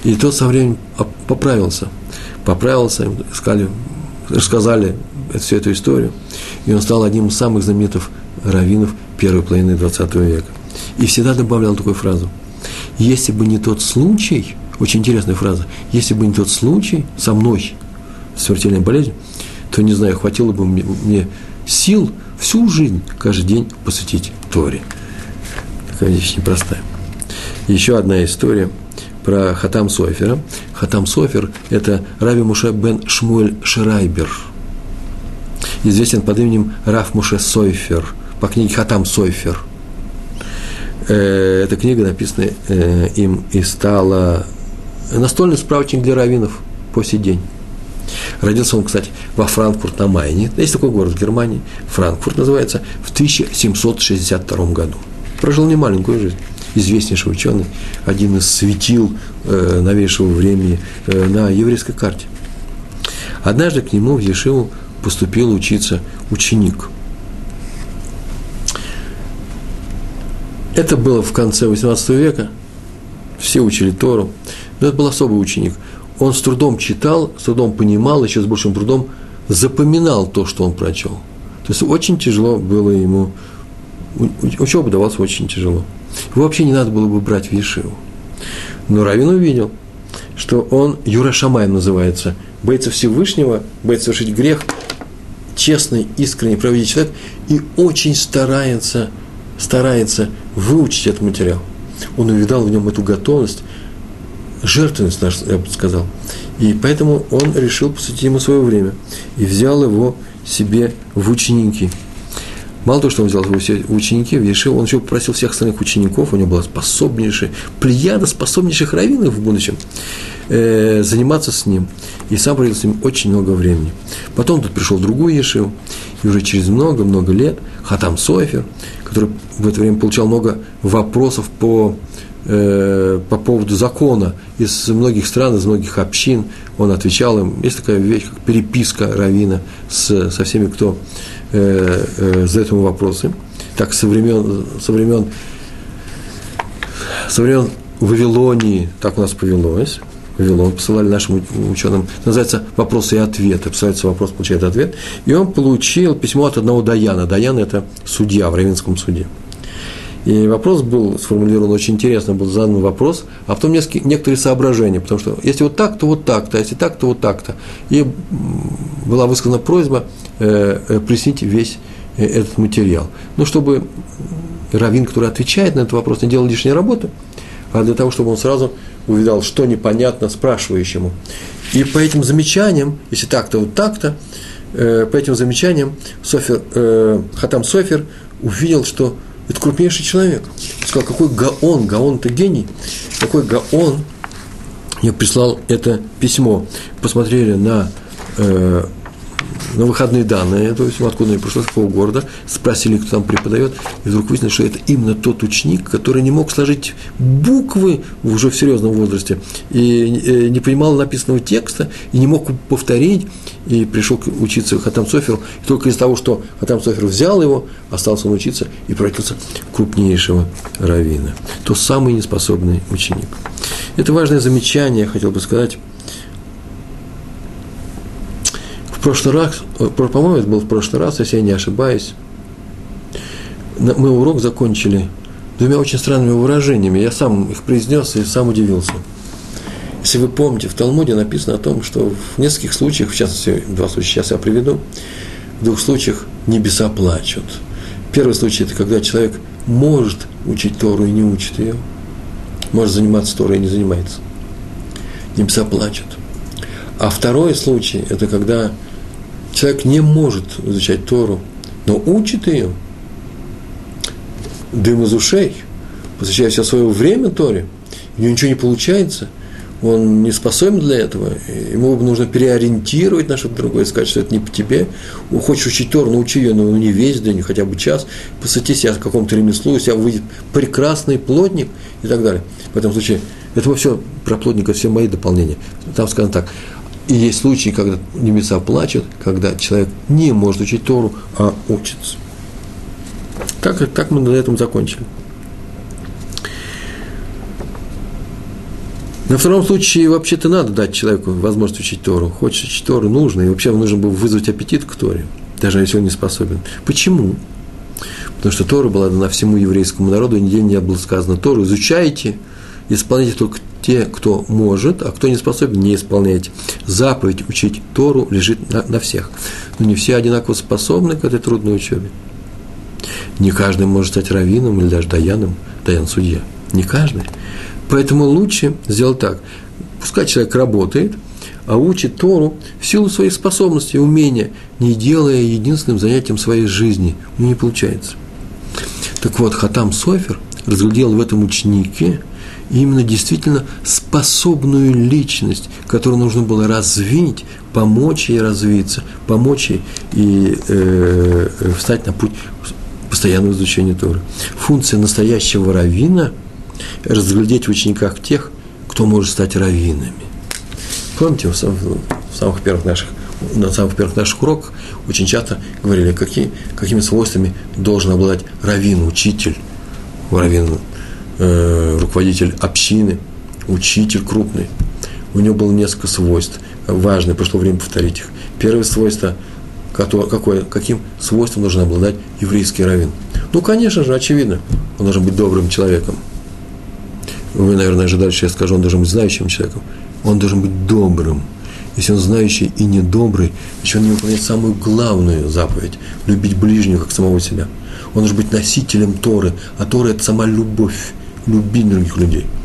И тот со временем поправился. Поправился, сказали, рассказали всю эту историю. И он стал одним из самых знаменитых раввинов первой половины 20 века. И всегда добавлял такую фразу. Если бы не тот случай, очень интересная фраза, если бы не тот случай со мной, смертельной болезнью, то, не знаю, хватило бы мне, мне сил всю жизнь, каждый день посвятить Торе. Такая вещь непростая. Еще одна история про Хатам Софера. Хатам Софер – это Рави Муше бен Шмуэль Шрайбер. Известен под именем Раф Муше Сойфер, по книге Хатам Сойфер. Э, эта книга написана э, им и стала настольный справочник для раввинов по сей день. Родился он, кстати, во Франкфурт на Майне. Есть такой город в Германии, Франкфурт называется, в 1762 году. Прожил немаленькую жизнь. Известнейший ученый, один из светил э, новейшего времени э, на еврейской карте. Однажды к нему в Ешиву поступил учиться ученик. Это было в конце XVIII века. Все учили Тору. Но это был особый ученик – он с трудом читал, с трудом понимал, еще с большим трудом запоминал то, что он прочел. То есть очень тяжело было ему, учеба давалась очень тяжело. Его вообще не надо было бы брать в Ешиву. Но Равин увидел, что он, Юра Шамаем называется, боится Всевышнего, боится совершить грех, честный, искренний, праведный человек, и очень старается, старается выучить этот материал. Он увидал в нем эту готовность жертвенность, я бы сказал. И поэтому он решил посвятить ему свое время и взял его себе в ученики. Мало того, что он взял его в ученики, в Ешиву, он еще попросил всех остальных учеников, у него была способнейшая, плеяда способнейших раввинов в будущем, э, заниматься с ним. И сам провел с ним очень много времени. Потом тут пришел другой Ешив, и уже через много-много лет Хатам Софер, который в это время получал много вопросов по Э, по поводу закона из многих стран, из многих общин, он отвечал им. Есть такая вещь, как переписка Равина с, со всеми, кто э, э, вопросы. Так, со времен, со времен, со времен Вавилонии так у нас повелось. Вавилон посылали нашим ученым. Называется «Вопросы и ответы». Посылается вопрос, получает ответ. И он получил письмо от одного Даяна. Даян – это судья в Равинском суде. И вопрос был сформулирован очень интересно, был задан вопрос, а потом некоторые соображения, потому что если вот так, то вот так-то, а если так, то вот так-то. И была высказана просьба э, э, приснить весь э, этот материал. Ну, чтобы раввин, который отвечает на этот вопрос, не делал лишней работы, а для того, чтобы он сразу увидал, что непонятно спрашивающему. И по этим замечаниям, если так-то, вот так-то, по этим замечаниям Софер, Хатам Софер увидел, что это крупнейший человек. Сказал, какой Гаон, Гаон это гений, какой Гаон, я прислал это письмо. Посмотрели на э, на выходные данные, то есть откуда они пришли, с какого города, спросили, кто там преподает, и вдруг выяснилось, что это именно тот ученик, который не мог сложить буквы уже в серьезном возрасте, и э, не понимал написанного текста, и не мог повторить, и пришел учиться Хатам Соферу, и только из-за того, что Хатам Софер взял его, остался он учиться и превратился в крупнейшего раввина. То самый неспособный ученик. Это важное замечание, я хотел бы сказать, в прошлый раз, э, по-моему, это был в прошлый раз, если я не ошибаюсь, мы урок закончили двумя очень странными выражениями. Я сам их произнес и сам удивился. Если вы помните, в Талмуде написано о том, что в нескольких случаях, в частности, два случая сейчас я приведу, в двух случаях небеса плачут. Первый случай – это когда человек может учить Тору и не учит ее, может заниматься Торой и не занимается. Небеса плачут. А второй случай – это когда Человек не может изучать Тору, но учит ее, дым из ушей, посвящая все свое время Торе, у него ничего не получается, он не способен для этого, ему нужно переориентировать на что-то другое, сказать, что это не по тебе. Хочешь учить Тору, научи ее, но не весь день, хотя бы час, посвяти себя какому-то ремеслу, у тебя выйдет прекрасный плотник и так далее. В этом случае, это все про плотника, все мои дополнения. Там сказано так, и есть случаи, когда небеса плачут, когда человек не может учить Тору, а учится. Так, так мы на этом закончили. На втором случае вообще-то надо дать человеку возможность учить Тору. Хочешь учить Тору, нужно. И вообще нужно было вызвать аппетит к Торе, даже если он не способен. Почему? Потому что Тора была дана всему еврейскому народу, и нигде не было сказано Тору. Изучайте, исполняйте только те, кто может, а кто не способен, не исполняйте. Заповедь учить Тору лежит на, на всех. Но не все одинаково способны к этой трудной учебе. Не каждый может стать раввином или даже даяном, даян-судья. Не каждый. Поэтому лучше сделать так. Пускай человек работает, а учит Тору в силу своих способностей умения, не делая единственным занятием своей жизни. Ну, не получается. Так вот, Хатам Софер разглядел в этом ученике именно действительно способную личность, которую нужно было развить, помочь ей развиться, помочь ей и э, э встать на путь постоянного изучения Торы. Функция настоящего равина – разглядеть в учениках тех, кто может стать раввинами. Помните, в самых первых наших, на самых первых наших уроках очень часто говорили, какие, какими свойствами должен обладать раввин, учитель, раввин, э, руководитель общины, учитель крупный. У него было несколько свойств. Важно, пришло время повторить их. Первое свойство, какое, каким свойством должен обладать еврейский раввин? Ну, конечно же, очевидно, он должен быть добрым человеком – вы, наверное, ожидали, что я скажу, он должен быть знающим человеком. Он должен быть добрым. Если он знающий и недобрый, еще он не выполняет самую главную заповедь – любить ближнего, как самого себя. Он должен быть носителем Торы, а Тора – это сама любовь, любить других людей –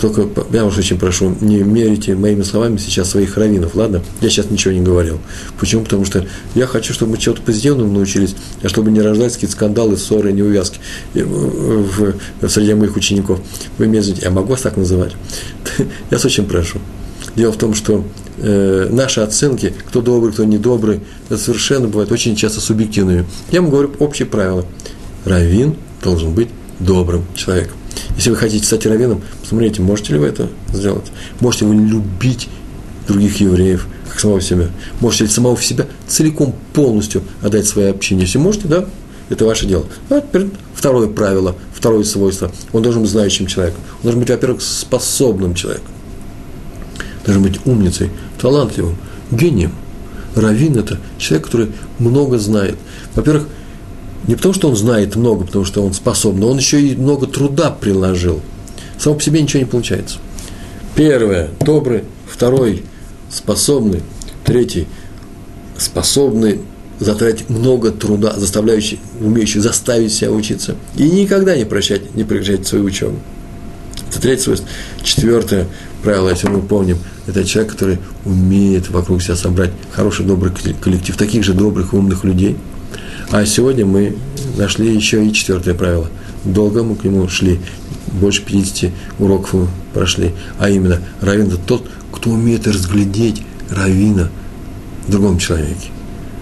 только я вас очень прошу, не мерите моими словами сейчас своих раввинов, ладно? Я сейчас ничего не говорил. Почему? Потому что я хочу, чтобы мы чего-то позитивному научились, а чтобы не рождались какие-то скандалы, ссоры, неувязки в, в, среди моих учеников. Вы меня извините, я могу вас так называть? Я вас очень прошу. Дело в том, что э, наши оценки, кто добрый, кто недобрый, это совершенно бывает очень часто субъективными. Я вам говорю общие правила. Равин должен быть добрым человеком. Если вы хотите стать раввином, посмотрите, можете ли вы это сделать. Можете вы любить других евреев, как самого себя. Можете ли самого себя целиком, полностью отдать своей общине. Если можете, да, это ваше дело. А теперь второе правило, второе свойство. Он должен быть знающим человеком. Он должен быть, во-первых, способным человеком. Должен быть умницей, талантливым, гением. Равин – это человек, который много знает. Во-первых, не потому, что он знает много, потому что он способен, но он еще и много труда приложил. Само по себе ничего не получается. Первое – добрый. Второй – способный. Третий – способный затратить много труда, заставляющий, умеющий заставить себя учиться. И никогда не прощать, не прекращать свою учебу. Это третье свойство. Четвертое правило, если мы помним, это человек, который умеет вокруг себя собрать хороший, добрый коллектив, таких же добрых, умных людей – а сегодня мы нашли еще и четвертое правило. Долго мы к нему шли, больше 50 уроков мы прошли. А именно, раввин – это тот, кто умеет разглядеть равина в другом человеке.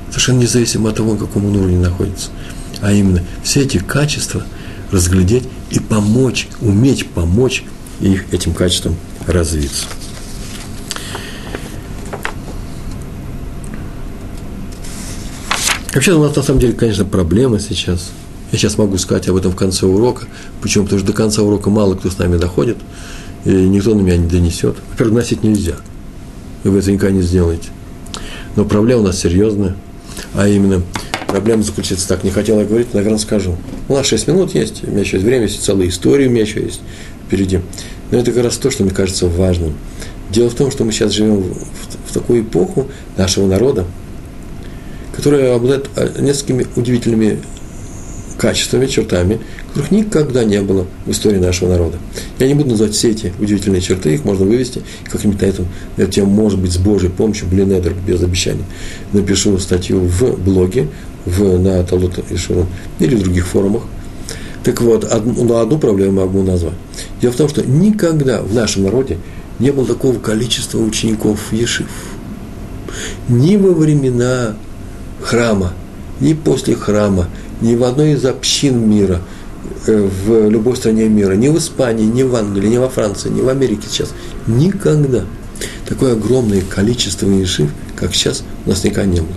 Совершенно независимо от того, на каком он уровне находится. А именно, все эти качества разглядеть и помочь, уметь помочь их этим качествам развиться. Вообще у нас на самом деле, конечно, проблема сейчас. Я сейчас могу сказать об этом в конце урока. Почему? Потому что до конца урока мало кто с нами доходит, и никто на меня не донесет. Во-первых, носить нельзя. Вы это никогда не сделаете. Но проблема у нас серьезная, а именно проблема заключается так, не хотел я говорить, наверное, скажу. У нас 6 минут есть, у меня еще есть время, есть целая история у меня еще есть впереди. Но это как раз то, что мне кажется важным. Дело в том, что мы сейчас живем в, в, в такую эпоху нашего народа, которая обладает а, несколькими удивительными качествами, чертами, которых никогда не было в истории нашего народа. Я не буду называть все эти удивительные черты, их можно вывести, как-нибудь на, этом, на эту тему, может быть, с Божьей помощью, блин, Эдер, без обещания. Напишу статью в блоге, в, на Талут Ишуру или в других форумах. Так вот, одну, ну, одну проблему могу назвать. Дело в том, что никогда в нашем народе не было такого количества учеников Ешив. Ни во времена храма, ни после храма, ни в одной из общин мира, э, в любой стране мира, ни в Испании, ни в Англии, ни во Франции, ни в Америке сейчас, никогда такое огромное количество ешив, как сейчас, у нас никогда не было.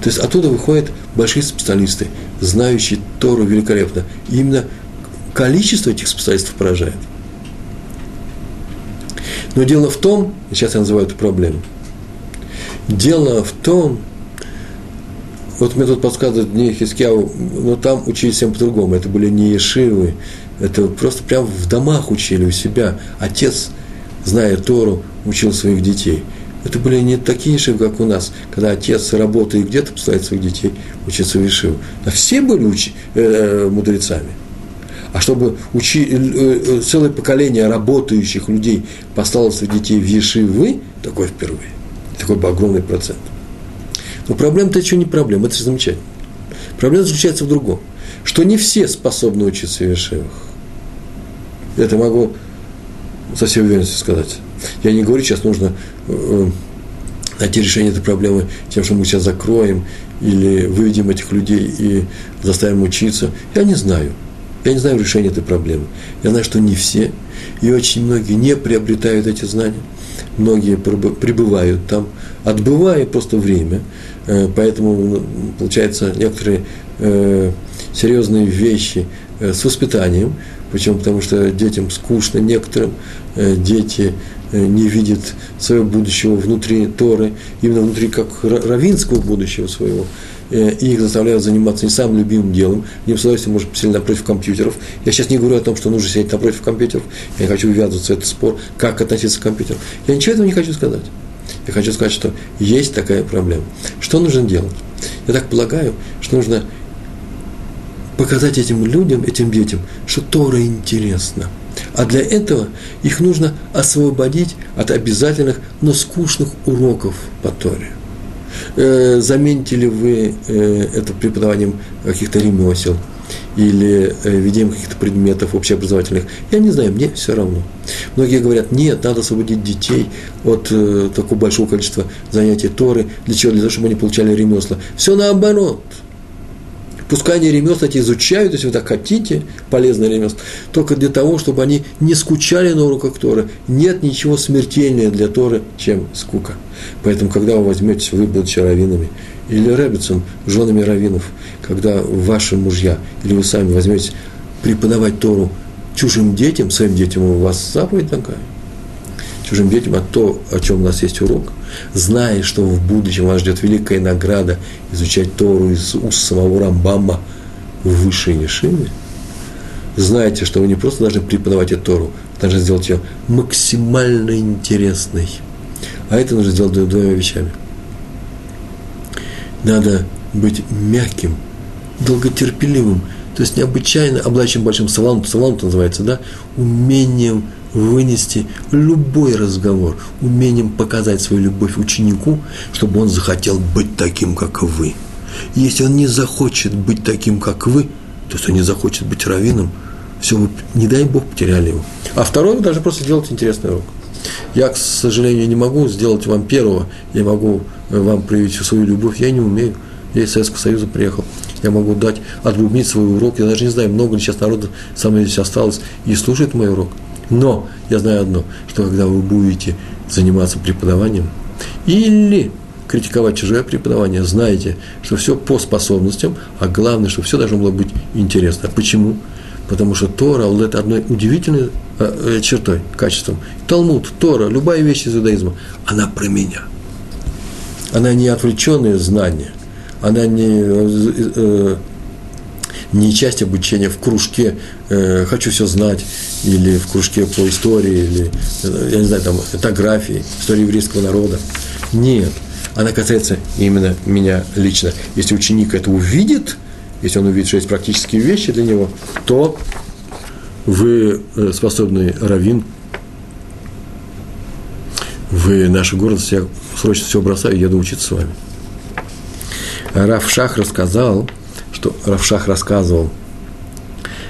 То есть оттуда выходят большие специалисты, знающие Тору великолепно. И именно количество этих специалистов поражает. Но дело в том, сейчас я называю эту проблему, дело в том, вот мне тут подсказывают не Хискяу, но там учили всем по-другому. Это были не ешивы, это просто прям в домах учили у себя. Отец, зная Тору, учил своих детей. Это были не такие ешивы, как у нас, когда отец работает где-то, посылает своих детей учиться в ешиву. А все были учи, э, мудрецами. А чтобы учи, э, э, целое поколение работающих людей послало своих детей в ешивы, такое впервые. Такой бы огромный процент. Но проблема-то еще не проблема, это замечательно. Проблема заключается в другом, что не все способны учиться в Ешевах. Это могу со всей уверенностью сказать. Я не говорю, сейчас нужно э, найти решение этой проблемы тем, что мы сейчас закроем или выведем этих людей и заставим учиться. Я не знаю. Я не знаю решения этой проблемы. Я знаю, что не все, и очень многие не приобретают эти знания. Многие пребывают там, отбывая просто время, Э, поэтому, получается, некоторые э, серьезные вещи э, с воспитанием, почему? Потому что детям скучно, некоторым дети не видят своего будущего внутри Торы, именно внутри как равинского будущего своего, и их заставляют заниматься не самым любимым делом, не с удовольствием может сидеть напротив компьютеров. Я сейчас не говорю о том, что нужно сидеть напротив компьютеров, я не хочу ввязываться в этот спор, как относиться к компьютеру. Я ничего этого не хочу сказать. Я хочу сказать, что есть такая проблема. Что нужно делать? Я так полагаю, что нужно показать этим людям, этим детям, что Тора интересна. А для этого их нужно освободить от обязательных, но скучных уроков по Торе. Э, замените ли вы э, это преподаванием каких-то ремесел? или э, ведением каких-то предметов общеобразовательных. Я не знаю, мне все равно. Многие говорят, нет, надо освободить детей от э, такого большого количества занятий Торы. Для чего? Для того, чтобы они получали ремесла. Все наоборот. Пускай они ремесла эти изучают, если вы так хотите, полезные ремесла, только для того, чтобы они не скучали на уроках Торы. Нет ничего смертельнее для Торы, чем скука. Поэтому, когда вы возьметесь, вы будете раввинами, или Рэббитсом, женами раввинов, когда ваши мужья или вы сами возьмете преподавать Тору чужим детям, своим детям, у вас заповедь такая, чужим детям, а то, о чем у нас есть урок, зная, что в будущем вас ждет великая награда изучать Тору из уст самого Рамбама в высшей Ешиве, знаете, что вы не просто должны преподавать эту Тору, должны сделать ее максимально интересной. А это нужно сделать двумя вещами – надо быть мягким, долготерпеливым, то есть необычайно обладающим большим салантом, салант называется, да, умением вынести любой разговор, умением показать свою любовь ученику, чтобы он захотел быть таким, как вы. если он не захочет быть таким, как вы, то есть он не захочет быть раввином, все, вы, не дай Бог, потеряли его. А второй, даже просто сделать интересный урок. Я, к сожалению, не могу сделать вам первого, я могу э, вам проявить свою любовь, я не умею. Я из Советского Союза приехал, я могу дать, отбубнить свой урок, я даже не знаю, много ли сейчас народу со мной здесь осталось и слушает мой урок. Но я знаю одно, что когда вы будете заниматься преподаванием или критиковать чужое преподавание, знаете, что все по способностям, а главное, что все должно было быть интересно. Почему? Потому что Тора обладает одной удивительной э, э, чертой, качеством. Талмуд, Тора, любая вещь из иудаизма, она про меня. Она не отвлеченное знание, она не, э, э не часть обучения в кружке э, «хочу все знать» или в кружке по истории, или, э, я не знаю, там, этнографии, истории еврейского народа. Нет, она касается именно меня лично. Если ученик это увидит – если он увидит, что есть практические вещи для него, то вы э, способный раввин, вы наша гордость, я срочно все бросаю, еду учиться с вами. Равшах рассказал, что Равшах рассказывал,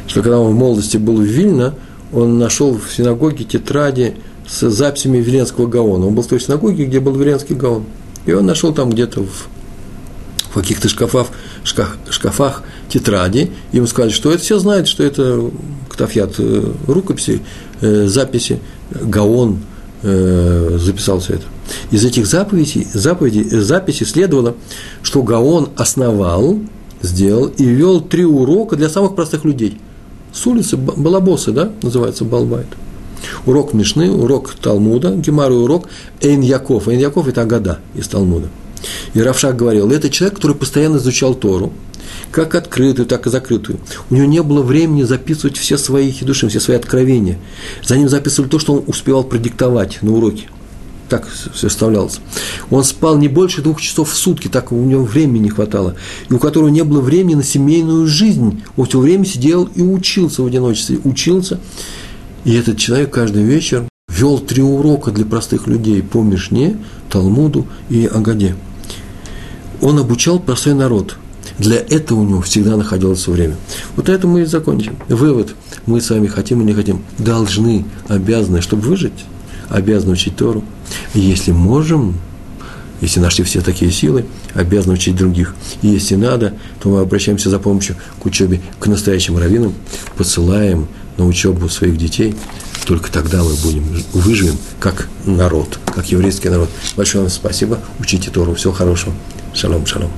что когда он в молодости был в Вильно, он нашел в синагоге тетради с записями Веленского Гаона. Он был в той синагоге, где был Веленский Гаон. И он нашел там где-то в, в каких-то шкафах, шкаф, шкафах тетради. И ему сказали, что это все знают, что это Ктафьят э, рукописи, э, записи, Гаон э, записал все это. Из этих заповедей, заповедей, записей следовало, что Гаон основал, сделал и вел три урока для самых простых людей. С улицы Балабосы, да, называется Балбайт. Урок Мишны, урок Талмуда, Гемар урок Эйн Яков. Эйн Яков – это Агада из Талмуда. И Равшак говорил, это человек, который постоянно изучал Тору, как открытую, так и закрытую. У него не было времени записывать все свои хидуши, все свои откровения. За ним записывали то, что он успевал продиктовать на уроке. Так все вставлялось. Он спал не больше двух часов в сутки, так у него времени не хватало. И у которого не было времени на семейную жизнь. Он все время сидел и учился в одиночестве. Учился. И этот человек каждый вечер вел три урока для простых людей по Мишне, Талмуду и Агаде. Он обучал простой народ – для этого у него всегда находилось время. Вот это мы и закончим. Вывод. Мы с вами хотим или не хотим, должны, обязаны, чтобы выжить, обязаны учить Тору. И если можем, если нашли все такие силы, обязаны учить других. И если надо, то мы обращаемся за помощью к учебе к настоящим раввинам, посылаем на учебу своих детей. Только тогда мы будем, выживем как народ, как еврейский народ. Большое вам спасибо. Учите Тору. Всего хорошего. Шалом, шалом.